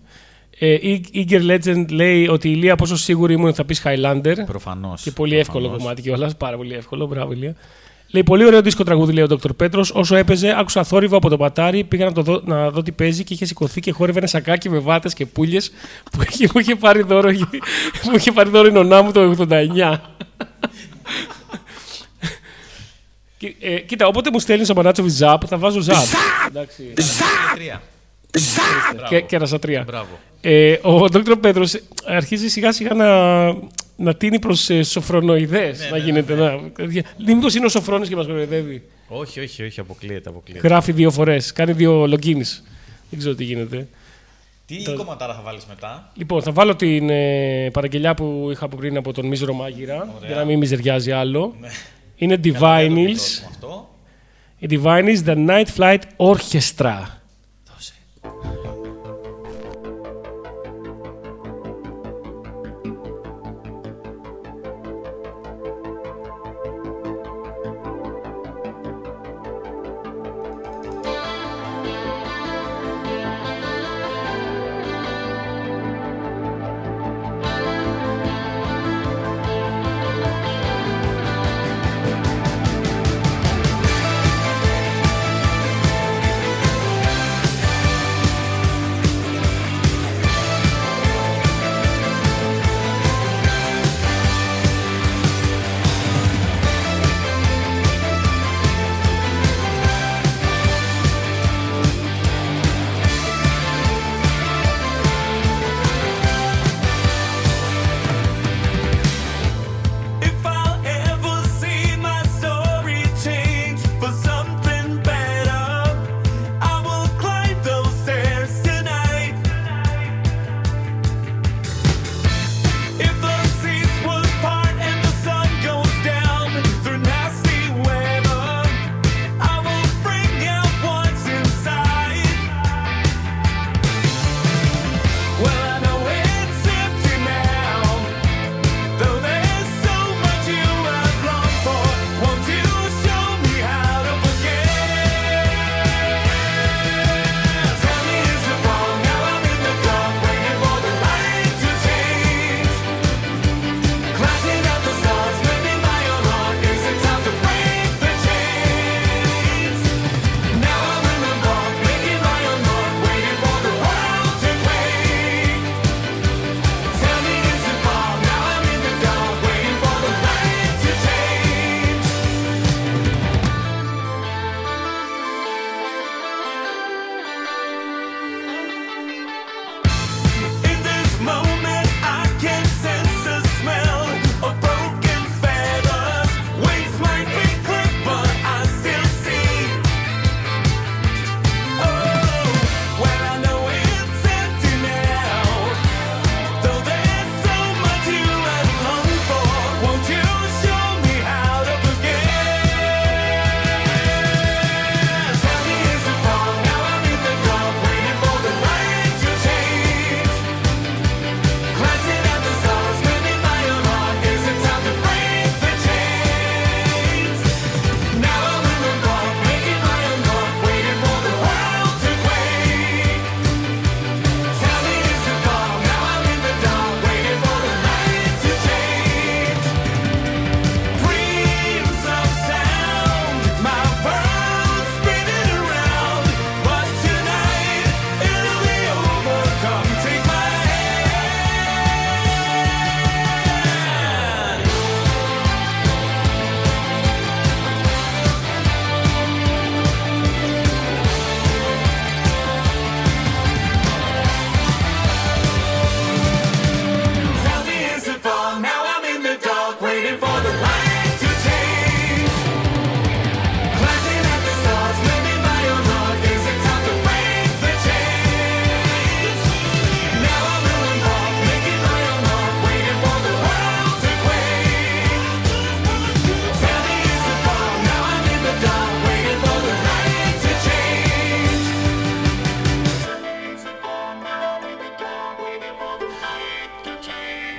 Ε, η Eager Legend λέει ότι η Ηλία πόσο σίγουρη ήμουν ότι θα πεις Highlander. Προφανώς. Και πολύ εύκολο προφανώς. κομμάτι κιόλας. Πάρα πολύ εύκολο. Μπράβο, Ηλία. Λέει πολύ ωραίο δίσκο τραγούδι, λέει ο Δόκτωρ Πέτρος. Όσο έπαιζε, άκουσα θόρυβο από το πατάρι. Πήγα να, το δω, να δω τι παίζει και είχε σηκωθεί και χόρευε ένα σακάκι με βάτες και πουλιες που είχε, μου είχε πάρει δώρο, μου είχε πάρει δώρο η νονά μου το 89. Κι- ε, κοίτα, όποτε μου στέλνεις ο Μανάτσο Ζαπ, θα βάζω Ζαπ. Εντάξει. Τρία. και, και ένα τρία. Μπράβο. Ε, ο Δόκτωρ Πέτρος αρχίζει σιγά σιγά να, να τίνει προς ε, σοφρονοειδές. να γίνεται. Να, μήπω είναι ο Σοφρόνης και μας κοροϊδεύει. Όχι, όχι, όχι, αποκλείεται. αποκλείεται. Γράφει δύο φορές. Κάνει δύο logins. Δεν ξέρω τι γίνεται. Τι κομματάρα θα βάλεις μετά; Λοιπόν, θα βάλω την ε, παραγγελιά που είχα από πριν από τον Μίζερο Μάγειρα. Για να μην μιζεριάζει άλλο. Είναι Ναι. Καλά, δεν το Divinals. πληρώσουμε Αυτό. Η Divinals The Night Flight Orchestra.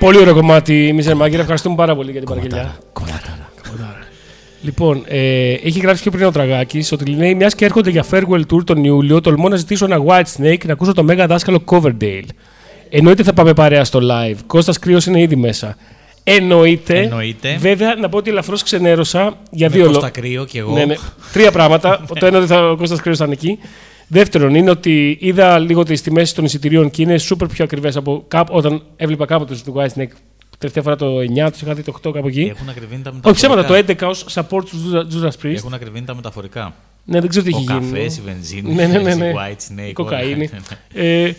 Πολύ ωραίο κομμάτι, Μίζερ Μάγκερ. Ευχαριστούμε πάρα πολύ για την παραγγελιά. Κομμωτάρα. Λοιπόν, ε, έχει γράψει και πριν ο Τραγάκης ότι λέει: Μιας και έρχονται για farewell tour τον Ιούλιο, τολμώ να ζητήσω ένα White Snake να ακούσω το μέγα δάσκαλο Coverdale. Εννοείται θα πάμε παρέα στο live. Κώστας Κρύος είναι ήδη μέσα. Εννοείται. Εννοείται. Βέβαια, να πω ότι ελαφρώς ξενέρωσα για Με δύο Κώστα λόγια. Κρύο και εγώ. Ναι, ναι. Τρία πράγματα. το ένα ότι θα, ο Κώστας Κρύος θα είναι εκεί. Δεύτερον, είναι ότι είδα λίγο τις τιμές των εισιτηρίων και είναι super πιο ακριβές από κάπου, όταν έβλεπα κάποτε του White Snake. Τελευταία φορά το 9, τους είχα δει το 8 κάπου εκεί. Έχουν ακριβήνει τα Όχι μεταφορικά. ψέματα, το 11 ως support του Judas Priest. Έχουν ακριβήνει τα μεταφορικά. Ναι, δεν ξέρω τι Ο έχει γίνει. καφές, η βενζίνη, ναι, ναι, ναι, ναι. η White Snake, η κοκαίνη. όλα. ε,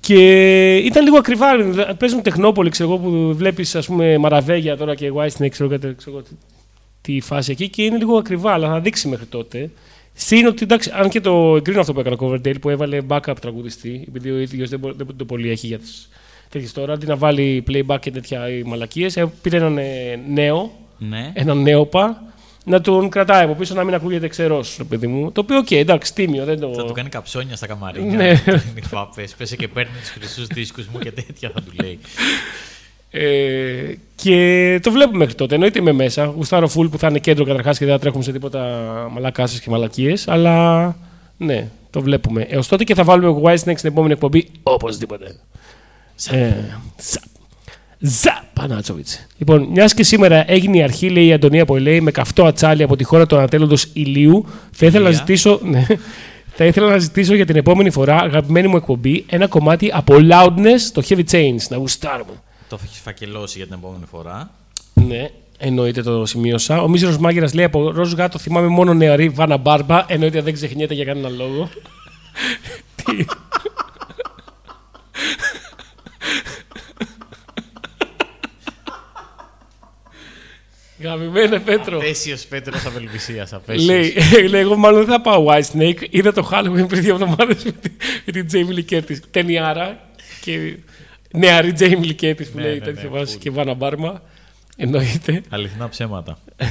και ήταν λίγο ακριβά. δηλαδή, Παίζουν τεχνόπολη, ξέρω εγώ, που βλέπεις ας πούμε μαραβέγια τώρα και White Snake, ξέρω, κάτι, ξέρω εγώ, τι, τι φάση εκεί και είναι λίγο ακριβά, αλλά θα δείξει μέχρι τότε. Συν ότι εντάξει, αν και το εγκρίνω αυτό που έκανε ο Coverdale που έβαλε backup τραγουδιστή, επειδή ο ίδιος δεν, μπο- δεν το πολύ έχει για τις τέτοιες τώρα, αντί να βάλει playback και τέτοια μαλακίες, πήρε έναν ε, νέο, Ναι. έναν νέοπα, να τον κρατάει από πίσω να μην ακούγεται ξερός, παιδί μου. Το οποίο, οκ, εντάξει, τίμιο, δεν το. Θα του κάνει καψόνια στα καμαρίνια. Ναι. Ναι. Πες, πέσε και παίρνει τους χρυσούς δίσκους μου και τέτοια θα του λέει. Ε, και το βλέπουμε μέχρι τότε. Εννοείται είμαι μέσα. Γουστάρω φουλ που θα είναι κέντρο καταρχάς και δεν θα τρέχουμε σε τίποτα μαλακάσεις και μαλακίες. Αλλά ναι, το βλέπουμε. Έως τότε και θα βάλουμε Whitesnake στην επόμενη εκπομπή οπωσδήποτε. Ε, ζα- Ζα Πανάτσοβιτς. Λοιπόν, μιας και σήμερα έγινε η αρχή, λέει η Αντωνία Ποηλέη, με καυτό ατσάλι από τη χώρα του ανατέλλοντο ηλίου, θα ήθελα να Ηλία. ζητήσω. Ναι, θα ήθελα να ζητήσω για την επόμενη φορά, αγαπημένη μου εκπομπή, ένα κομμάτι από Loudness, το Heavy Chains, να γουστάρουμε. Το έχεις φακελώσει για την επόμενη φορά. Ναι, εννοείται το σημείωσα. Ο Μίζερο Μάγκερα λέει από ροζ γάτο θυμάμαι μόνο νεαρή Βάνα Μπάρμπα. Εννοείται δεν ξεχνιέται για κανένα λόγο. Τι; Γαμημένε Πέτρο. Απέσιος Πέτρος Απελπισίας. Απέσιος. Λέει, λέει, εγώ μάλλον δεν θα πάω White Snake. Είδα το Halloween πριν δύο εβδομάδες με, τη- με την Jamie Lee Curtis. Ταινιάρα και νεαρή Jamie Lee Curtis που Ναι, λέει ναι, τέτοια ναι, βάση full. και Βάνα Μπάρμα. Εννοείται. Αληθινά ψέματα.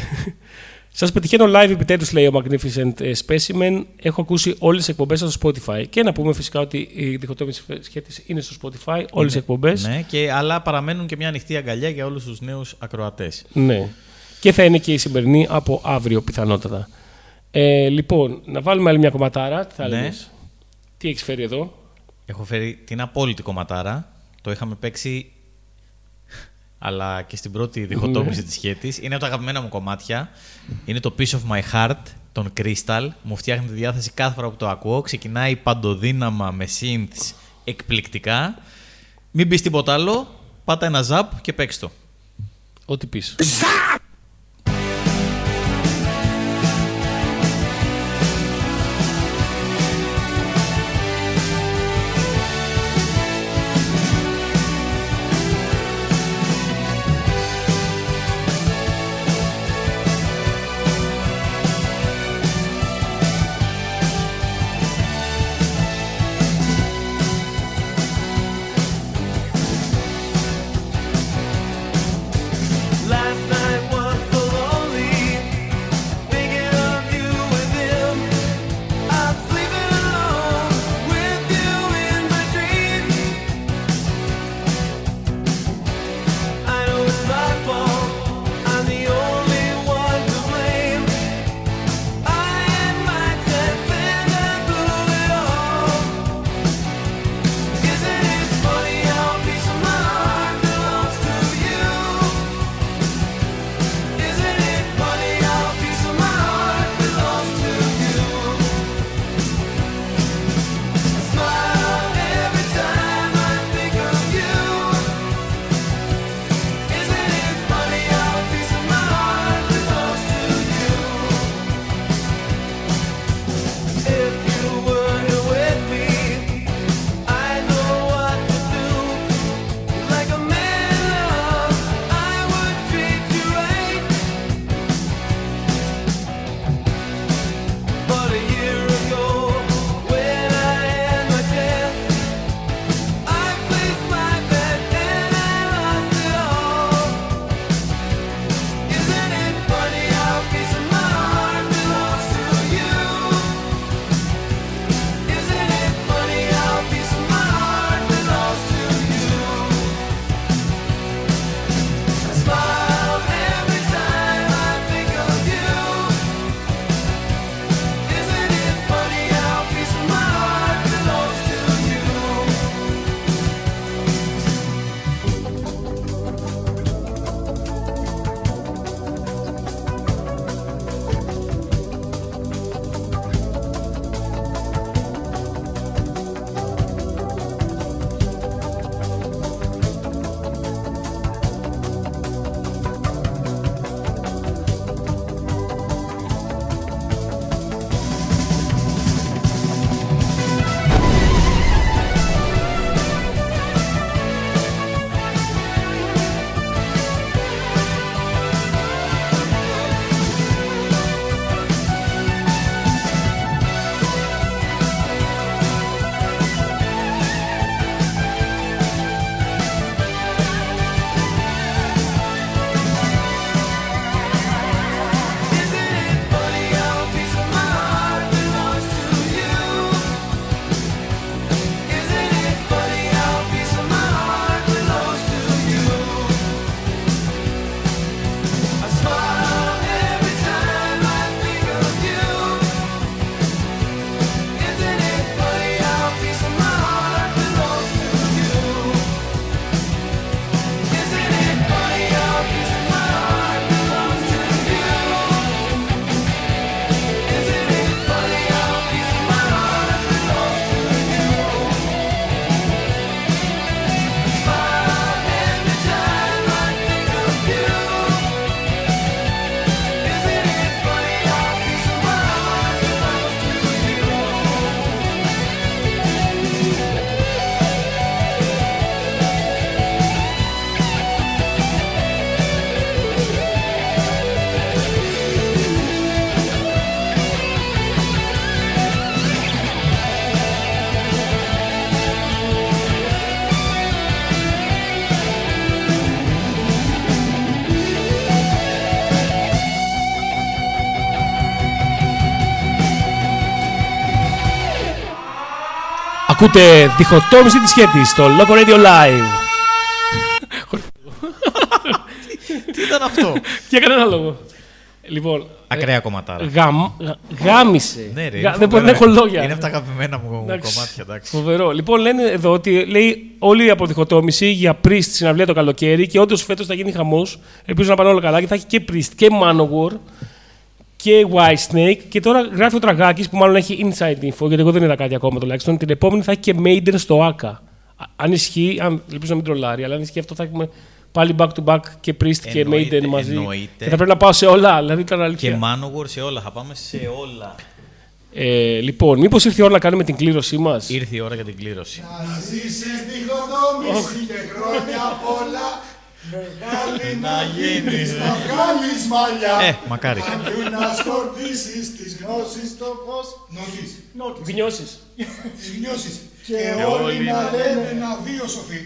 Σας πετυχαίνω live επιτέλους, λέει ο Magnificent ε, Specimen. Έχω ακούσει όλες τις εκπομπές στο Spotify. Και να πούμε φυσικά ότι η διχοτόμηση σχέτης είναι στο Spotify, όλες τις εκπομπές. ναι, και, αλλά παραμένουν και μια ανοιχτή αγκαλιά για όλους τους νέους ακροατές. Ναι. Και θα είναι και η σημερινή από αύριο πιθανότατα. Ε, λοιπόν, να βάλουμε άλλη μια κομματάρα. Τι θα Ναι. έλεγες; Τι έχεις φέρει εδώ; Έχω φέρει την απόλυτη κομματάρα. Το είχαμε παίξει αλλά και στην πρώτη διχοτόμηση της σχέτης. Είναι από τα αγαπημένα μου κομμάτια. Είναι το Piece of My Heart, των Crystal. Μου φτιάχνει τη διάθεση κάθε φορά που το ακούω. Ξεκινάει παντοδύναμα με synths εκπληκτικά. Μην πεις τίποτα άλλο, πάτα ένα ζαπ και παίξ' το. Ό,τι πεις. Last Ακούτε διχοτόμηση της σχέτης στο Loco Radio Live. Τι ήταν αυτό; Για κανένα λόγο. Λοιπόν, Ακραία κομματάρα. γαμ, γα- γάμισε. Ναι, ρε. Γα- είναι δεν, φοβερό. δεν έχω λόγια. Είναι από τα αγαπημένα μου Εντάξει. κομμάτια, εντάξει. Φοβερό. Λοιπόν, λένε εδώ ότι λέει όλη η αποδιχοτόμηση για Priest στη συναυλία το καλοκαίρι και όντως φέτος θα γίνει χαμός. Ελπίζω να πάνε όλα καλά και θα έχει και Priest και Manowar και White Snake. Και τώρα γράφει ο Τραγάκης που μάλλον έχει inside info, γιατί εγώ δεν είδα κάτι ακόμα τουλάχιστον. Την επόμενη θα έχει και Maiden στο AKA. Α- Αν ισχύει, αν, ελπίζω να μην τρολάρει, αλλά αν ισχύει αυτό θα έχουμε πάλι back to back και Priest και Εννοείται, Maiden μαζί. εννοείται. Και θα πρέπει να πάω σε όλα, δηλαδή ήταν αλήθεια. Και Manowar σε όλα. Θα πάμε σε όλα. Ε, λοιπόν, μήπως ήρθε η ώρα να κάνουμε την κλήρωσή μας; Ήρθε η ώρα για την κλήρωση. Να ζήσεις διχοτόμηση και χρόνια πολλά Μεγάλη να γίνεις, να βγάλεις μαλλιά Ε, μακάρι. Αντί να σκορπίσεις τις γνώσεις το φως Νότης, νότης, Γνώσει. τις γνώσεις Και όλοι να λένε να βίο σοφή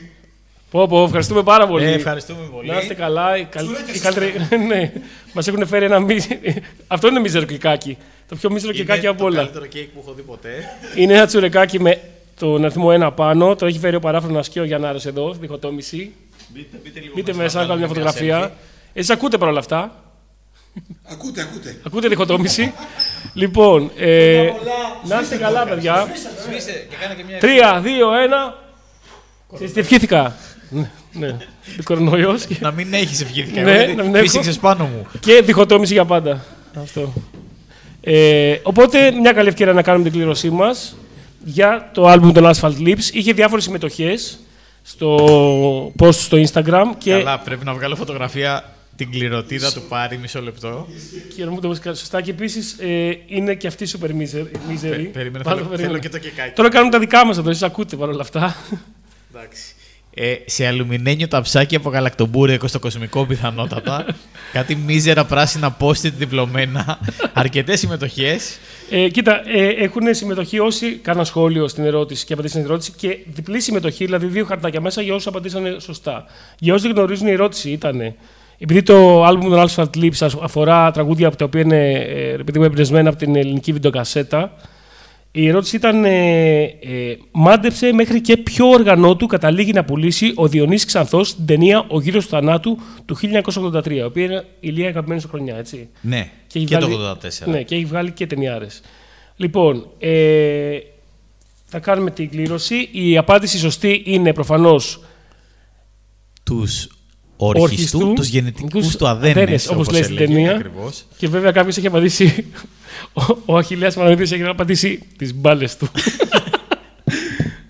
Πω, πω, ευχαριστούμε πάρα πολύ. Ε, ευχαριστούμε πολύ. Να είστε καλά. Η, καλ... Τσουρέκια η σας καλύτερη... ναι. Μας έχουν φέρει ένα μη... Αυτό είναι μίζερο κεκάκι. Το πιο μίζερο κεκάκι Είναι από το όλα. καλύτερο κέικ που έχω δει ποτέ. Είναι ένα τσουρεκάκι με τον αριθμό 1 πάνω. Το έχει φέρει ο παράφρονο ασκείο Γιαννάρο εδώ, διχοτόμηση. Μπείτε, μπείτε λίγο Μπείτε μέσα, μέσα να κάνουμε μια βγάλουμε φωτογραφία. Εσείς ακούτε παρόλα αυτά; Ακούτε, ακούτε Ακούτε διχοτόμηση; λοιπόν, ε, να είστε καλά, παιδιά. selfie. Σβήστε και κάνε και μια Τρία, δύο, ένα. Ξέρεις τι ευχήθηκα. Ναι, ναι. Κορονοϊός και- Να μην έχεις ευχήθηκα. Ναι, εγώ, γιατί να μην έχω. φύσηξες πάνω μου. και διχοτόμηση για πάντα. Αυτό. Ε, οπότε, μια καλή ευκαιρία να κάνουμε την κλήρωσή μας για το άλμπουμ των Asphalt Lips. Είχε διάφορες συμμετοχές στο post στο Instagram και. Καλά, πρέπει να βγάλω φωτογραφία την κληρωτίδα του πάρει μισό λεπτό. Και να μου το πεις σωστά. Και επίσης ε, είναι και αυτή super miser- misery. Πε- περίμενε, Μάλλον θέλω- περίμενε. θέλω και το κεκάκι. Τώρα κάνουμε τα δικά μας εδώ, εσείς ακούτε παρόλα αυτά. Εντάξει. Ε, σε αλουμινένιο ταψάκι από γαλακτομπούρεκο στο κοσμικό πιθανότατα. Κάτι μίζερα πράσινα post-it διπλωμένα. Αρκετές συμμετοχές. Ε, κοίτα, ε, έχουν συμμετοχή όσοι κάναν σχόλιο στην ερώτηση και απαντήσαν στην ερώτηση και διπλή συμμετοχή, δηλαδή δύο χαρτάκια μέσα για όσους απαντήσαν σωστά. Για όσοι δεν γνωρίζουν, η ερώτηση ήταν. Επειδή το άλμπουμ των Alphabet Lips ας- αφορά τραγούδια από τα οποία είναι ε, επειδή μου εμπνευσμένα από την ελληνική βιντεοκασέτα, η ερώτηση ήταν ε, ε, μάντεψε μέχρι και ποιο όργανό του καταλήγει να πουλήσει ο Διονύσης Ξανθός την ταινία «Ο γύρος του θανάτου» του 1983, η οποία είναι η λίγα αγαπημένη σου χρονιά, έτσι. Ναι, και, έχει το βγάλει- 84. Ναι, και έχει βγάλει και ταινιάρες. Λοιπόν, ε, θα κάνουμε την κλήρωση. Η απάντηση σωστή είναι προφανώς Τους ορχιστούς, τους γενετικούς τους αδένες. όπως λέει στην ταινία. Ακριβώς. Και βέβαια κάποιος έχει απαντήσει. Ο, ο Αχιλέας Μανολίδης έχει απαντήσει τις μπάλες του.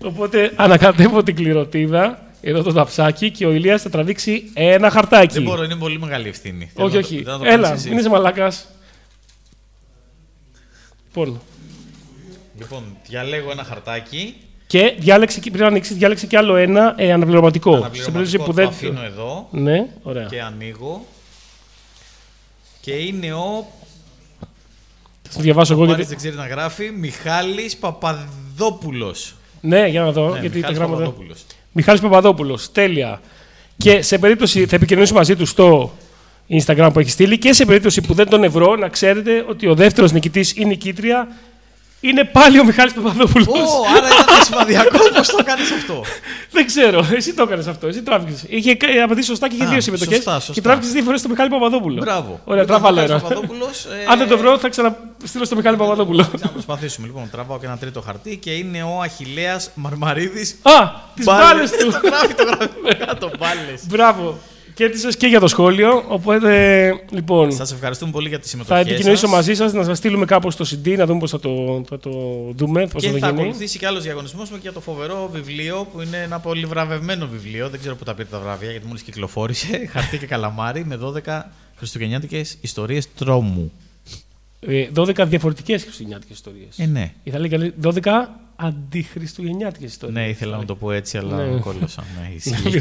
Οπότε ανακατεύω την κληροτίδα, εδώ το ταψάκι, και ο Ηλίας θα τραβήξει ένα χαρτάκι. Δεν μπορώ, είναι πολύ μεγάλη ευθύνη. όχι, Θέλω όχι. να το- να το Έλα, κάνεις εσύ. μην είσαι μαλάκας. Λοιπόν, Λοιπόν, διαλέγω ένα χαρτάκι. Και διάλεξε, και- πριν ανοίξεις, διάλεξε και άλλο ένα ε, αναπληρωματικό. Αναπληρωματικό, περίπτωση το που δεν. αφήνω εδώ Ναι, ωραία. και ανοίγω. Και είναι ο. Θα το διαβάσω εγώ Ο Πάρης γιατί. δεν ξέρει να γράφει. Μιχάλης Παπαδόπουλος. Ναι, για να δω. Ναι, γιατί τα Μιχάλης γράμματα. Παπαδόπουλος. Μιχάλης Παπαδόπουλος. Τέλεια. Και σε περίπτωση θα επικοινωνήσω μαζί του στο Instagram που έχει στείλει και σε περίπτωση που δεν τον ευρώ, να ξέρετε ότι ο δεύτερος νικητής ή νικήτρια είναι πάλι ο Μιχάλης Παπαδόπουλος. Ω, άρα ήταν σημαδιακό πώς το κάνεις αυτό; Δεν ξέρω, εσύ το έκανες αυτό. Εσύ τράβηξες. Είχε ε, απαντήσει σωστά και είχε Α, δύο συμμετοχές. σωστά, σωστά. Και τράβηξες δύο φορές το Μιχάλη Παπαδόπουλο. Μπράβο. Ωραία, Λοιπόν, τράβαλε Μιχάλης ένα. Παπαδόπουλος, ε, Αν δεν το βρω, θα ξαναστείλω στο Μιχάλη Παπαδόπουλο. Να προσπαθήσουμε λοιπόν. Τραβάω και ένα τρίτο χαρτί και είναι ο Αχηλέας Μαρμαρίδης. Α, τις μπάλες του. το γράφει, το γράφει. Κάτω μπάλες. Μπράβο. Κέρδισες και για το σχόλιο. Οπότε, λοιπόν, Σας ευχαριστούμε πολύ για τη θα συμμετοχή επικοινωνήσω σας. μαζί σας να σας στείλουμε κάπως το CD, να δούμε πώς θα το, θα το δούμε. Πώς Και θα θα το γίνει. ακολουθήσει και άλλος διαγωνισμός με για το φοβερό βιβλίο που είναι ένα πολύ βραβευμένο βιβλίο. Δεν ξέρω πού τα πήρε τα βραβεία γιατί μόλις κυκλοφόρησε. Χαρτί και καλαμάρι με 12 χριστουγεννιάτικες ιστορίες τρόμου. Ε, 12 διαφορετικές χριστουγεννιάτικες ιστορίες. Ε, ναι. Θα λέει 12 αντιχριστουγεννιάτικες ιστορίες. Ναι, ήθελα να το πω έτσι, αλλά Ναι. κόλλωσα. Ναι, ισχύει.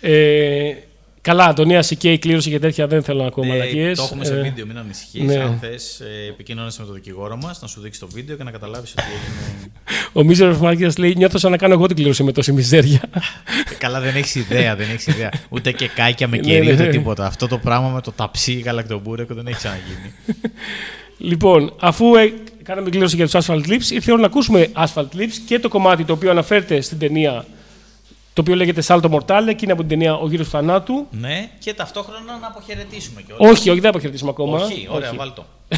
Ε, καλά, Αντωνία Σικέη κλήρωση και τέτοια δεν θέλω να ακούω Ε, μαλακίες. το έχουμε σε βίντεο, μην ανησυχείς. ναι. Αν θες, επικοινώνησε με τον δικηγόρο μας να σου δείξει το βίντεο και να καταλάβεις ότι έγινε. Ο Μίζερο Μάρκετ λέει: Νιώθω σαν να κάνω εγώ την κλήρωση με τόση μιζέρια. Ε, Καλά, δεν έχεις ιδέα, δεν έχεις ιδέα. Ούτε και κάκια με Ναι, κερί, ναι, ούτε ναι. τίποτα. Αυτό το πράγμα με το ταψί γαλακτομπούρεκο δεν έχει ξαναγίνει. λοιπόν, αφού ε, κάναμε κλήρωση για τους Asphalt Lips. Ήρθε η ώρα να ακούσουμε Asphalt Lips και το κομμάτι το οποίο αναφέρεται στην ταινία. Το οποίο λέγεται Salto Mortale και είναι από την ταινία Ο Γύρος του Θανάτου. Ναι, και ταυτόχρονα να αποχαιρετήσουμε κιόλας. Όχι, όχι, δεν αποχαιρετήσουμε ακόμα. Όχι, ωραία, βάλ' το.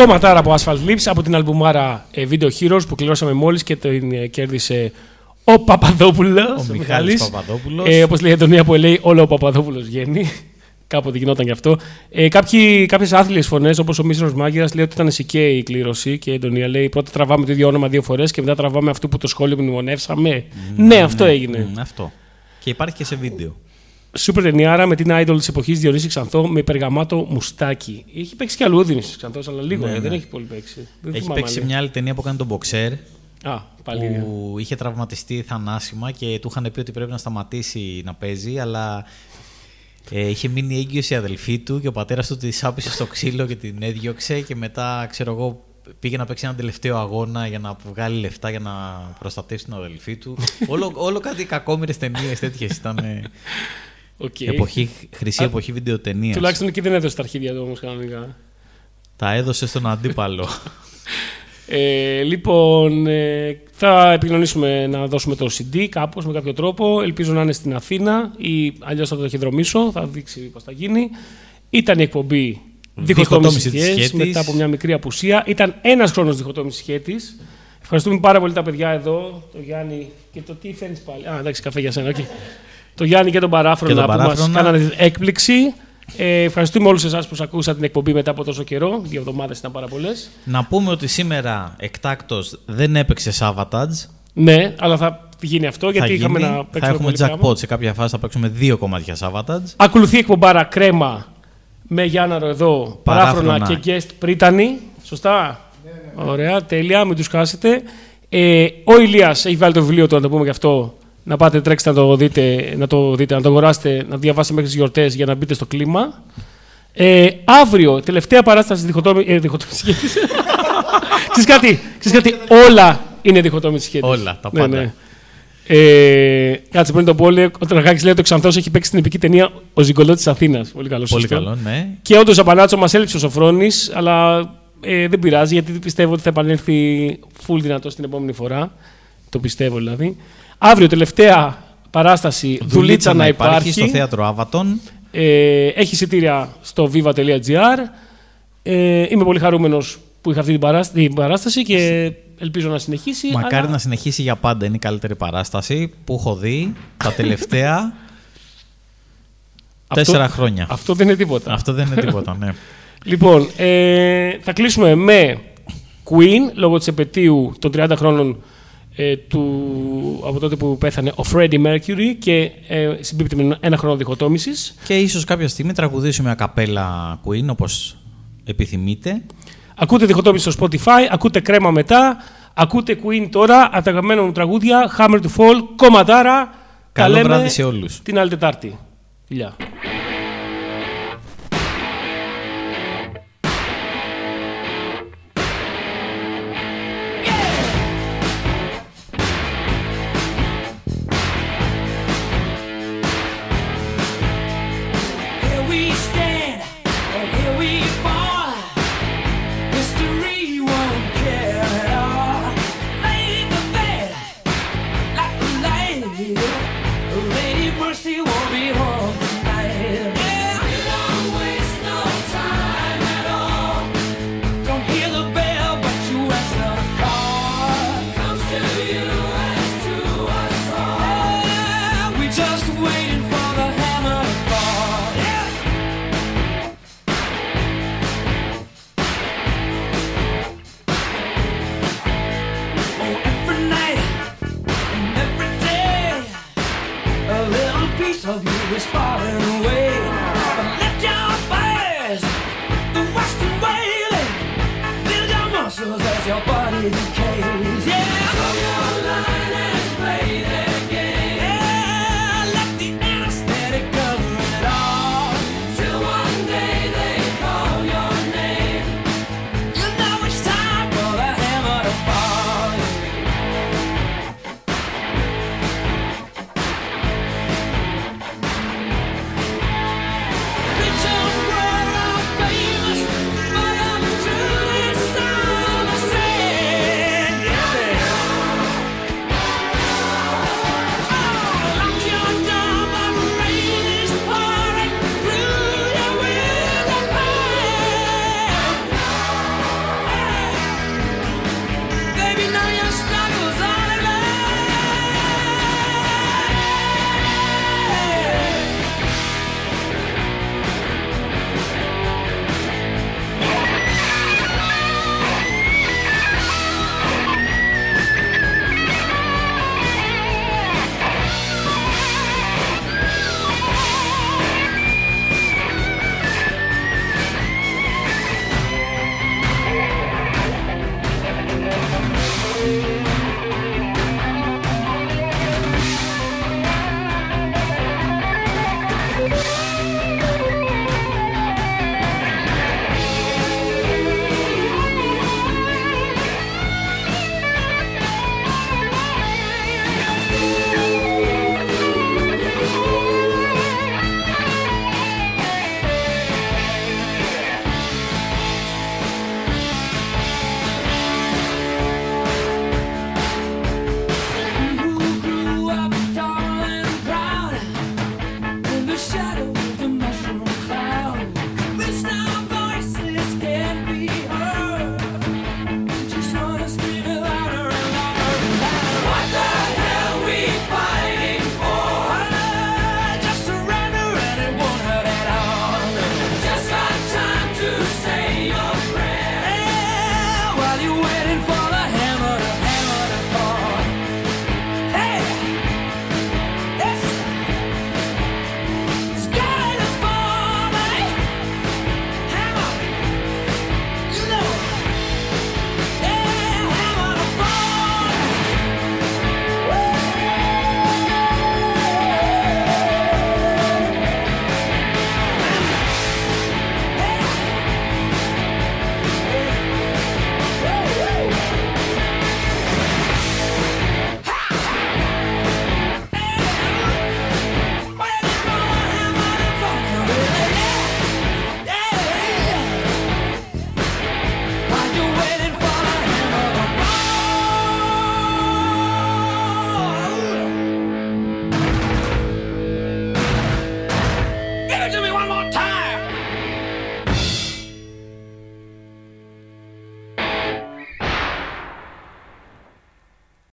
κόμματάρα από Asphalt Lips από την αλμπουμάρα ε, Video Heroes που κληρώσαμε μόλις και την ε, κέρδισε ο Παπαδόπουλος. Ο Μιχάλης Παπαδόπουλος. Ε, όπως λέει η Αντωνία που λέει όλο ο Παπαδόπουλος βγαίνει. Κάποτε γινόταν γι' αυτό. Ε, κάποιοι, κάποιες άθλιες φωνές όπως ο Μίσρος Μάγειρας λέει ότι ήταν σικέ η κλήρωση και η Αντωνία λέει πρώτα τραβάμε το ίδιο όνομα δύο φορές και μετά τραβάμε αυτό που το σχόλιο μνημονεύσαμε. Ναι, αυτό έγινε. Μ, αυτό. Και υπάρχει και σε βίντεο. Σούπερ ταινιάρα με την idol της εποχής Διονύση Ξανθό με περγαμάτο μουστάκι. Έχει παίξει και αλλού ο Διονύση Ξανθός, αλλά λίγο, Ναι, ε, ναι. δεν έχει πολύ παίξει. Δεν Έχει θυμάμαι παίξει σε αν μια άλλη ταινία που έκανε τον Boxer. Α, πάλι. ίδια. που είχε τραυματιστεί θανάσιμα και του είχαν πει ότι πρέπει να σταματήσει να παίζει, αλλά ε, είχε μείνει έγκυος η αδελφή του και ο πατέρας του τη άπησε στο ξύλο και την έδιωξε και μετά, ξέρω εγώ, πήγε να παίξει έναν τελευταίο αγώνα για να βγάλει λεφτά για να προστατεύσει την αδελφή του. όλο, όλο κάτι κακόμοιρες ταινίες τέτοιες ήταν. Ε, Οκ. εποχή, χρυσή Α, εποχή βιντεοτενίας. Τουλάχιστον εκεί δεν έδωσε τα αρχίδια του όμως κανονικά. Τα έδωσε στον αντίπαλο. Ε, λοιπόν, ε, θα επικοινωνήσουμε να δώσουμε το CD κάπως με κάποιο τρόπο. Ελπίζω να είναι στην Αθήνα ή αλλιώς θα το ταχυδρομήσω, θα δείξει πώς θα γίνει. Ήταν η εκπομπή Διχοτόμησης Διχοτόμησης της Χαίτης, Χαίτης. μετά από μια μικρή απουσία. Ήταν ένας χρόνος Διχοτόμησης Χαίτης. Ευχαριστούμε πάρα πολύ τα παιδιά εδώ, το Γιάννη και το τι φέρνεις πάλι. Α, εντάξει, καφέ για σένα, οκ. Το Γιάννη και τον Παράφρονα, Και τον που μας Παράφρονα. κάνανε έκπληξη. Ε, ευχαριστούμε όλους εσάς που ακούσατε την εκπομπή μετά από τόσο καιρό. Δύο εβδομάδες ήταν πάρα πολλές. να πούμε ότι σήμερα εκτάκτος δεν έπαιξε Savatage. Ναι, αλλά θα γίνει αυτό γιατί θα, είχαμε γίνει, να θα παίξουμε έχουμε πολύ jackpot. πράγμα. Σε κάποια φάση θα παίξουμε δύο κομμάτια Savatage. Ακολουθεί η εκπομπάρα κρέμα με Γιάνναρο εδώ, παράφρονα, Παράφρονα. και guest Πρίτανη. Σωστά; Ωραία, τέλεια, μην τους χάσετε. Ε, ο Ηλίας έχει βάλει το βιβλίο του, να το πούμε και αυτό. Να πάτε τρέξτε να το δείτε, να το, δείτε, να το αγοράσετε, να το διαβάσετε μέχρι τις γιορτές για να μπείτε στο κλίμα. Ε, αύριο, τελευταία παράσταση διχοτόμη. Ε, διχοτόμη σχέτης. ξέρεις κάτι, ξέρεις κάτι, όλα είναι διχοτόμη σχέτη. Όλα, τα πάντα. Ε, κάτσε πριν το πω, λέει, ο Τραγάκης λέει ότι ο Ξανθός έχει παίξει στην επική ταινία Ο Ζυγκολό της Αθήνας. Πολύ καλό. Πολύ σωστό. καλό, ναι. Και όντως ο Απανάτσο μας έλειψε ο Σοφρόνης, αλλά ε, δεν πειράζει γιατί πιστεύω ότι θα επανέλθει full δυνατό την επόμενη φορά. Το πιστεύω δηλαδή. Αύριο, τελευταία παράσταση, δουλίτσα, να υπάρχει. στο θέατρο Άβατον. Ε, έχει εισιτήρια στο viva.gr. Ε, είμαι πολύ χαρούμενος που είχα αυτή την παράσταση, την παράσταση και ελπίζω να συνεχίσει. Μακάρι αλλά να συνεχίσει για πάντα. Είναι η καλύτερη παράσταση που έχω δει τα τελευταία αυτό- τέσσερα χρόνια. Αυτό δεν είναι τίποτα. Αυτό δεν είναι τίποτα, ναι. Λοιπόν, ε, θα κλείσουμε με Queen λόγω της επαιτίου των 30 χρόνων ε, του, από τότε που πέθανε ο Freddie Mercury και ε, συμπίπτει με ένα χρόνο διχοτόμησης. Και ίσως κάποια στιγμή τραγουδήσουμε ακαπέλα Queen όπως επιθυμείτε. Ακούτε διχοτόμηση στο Spotify, ακούτε κρέμα μετά, ακούτε Queen τώρα, από τα αγαπημένα μου τραγούδια, Hammer to Fall, κομματάρα. Τα Καλό λέμε βράδυ σε όλους. Την άλλη Τετάρτη. Φιλιά.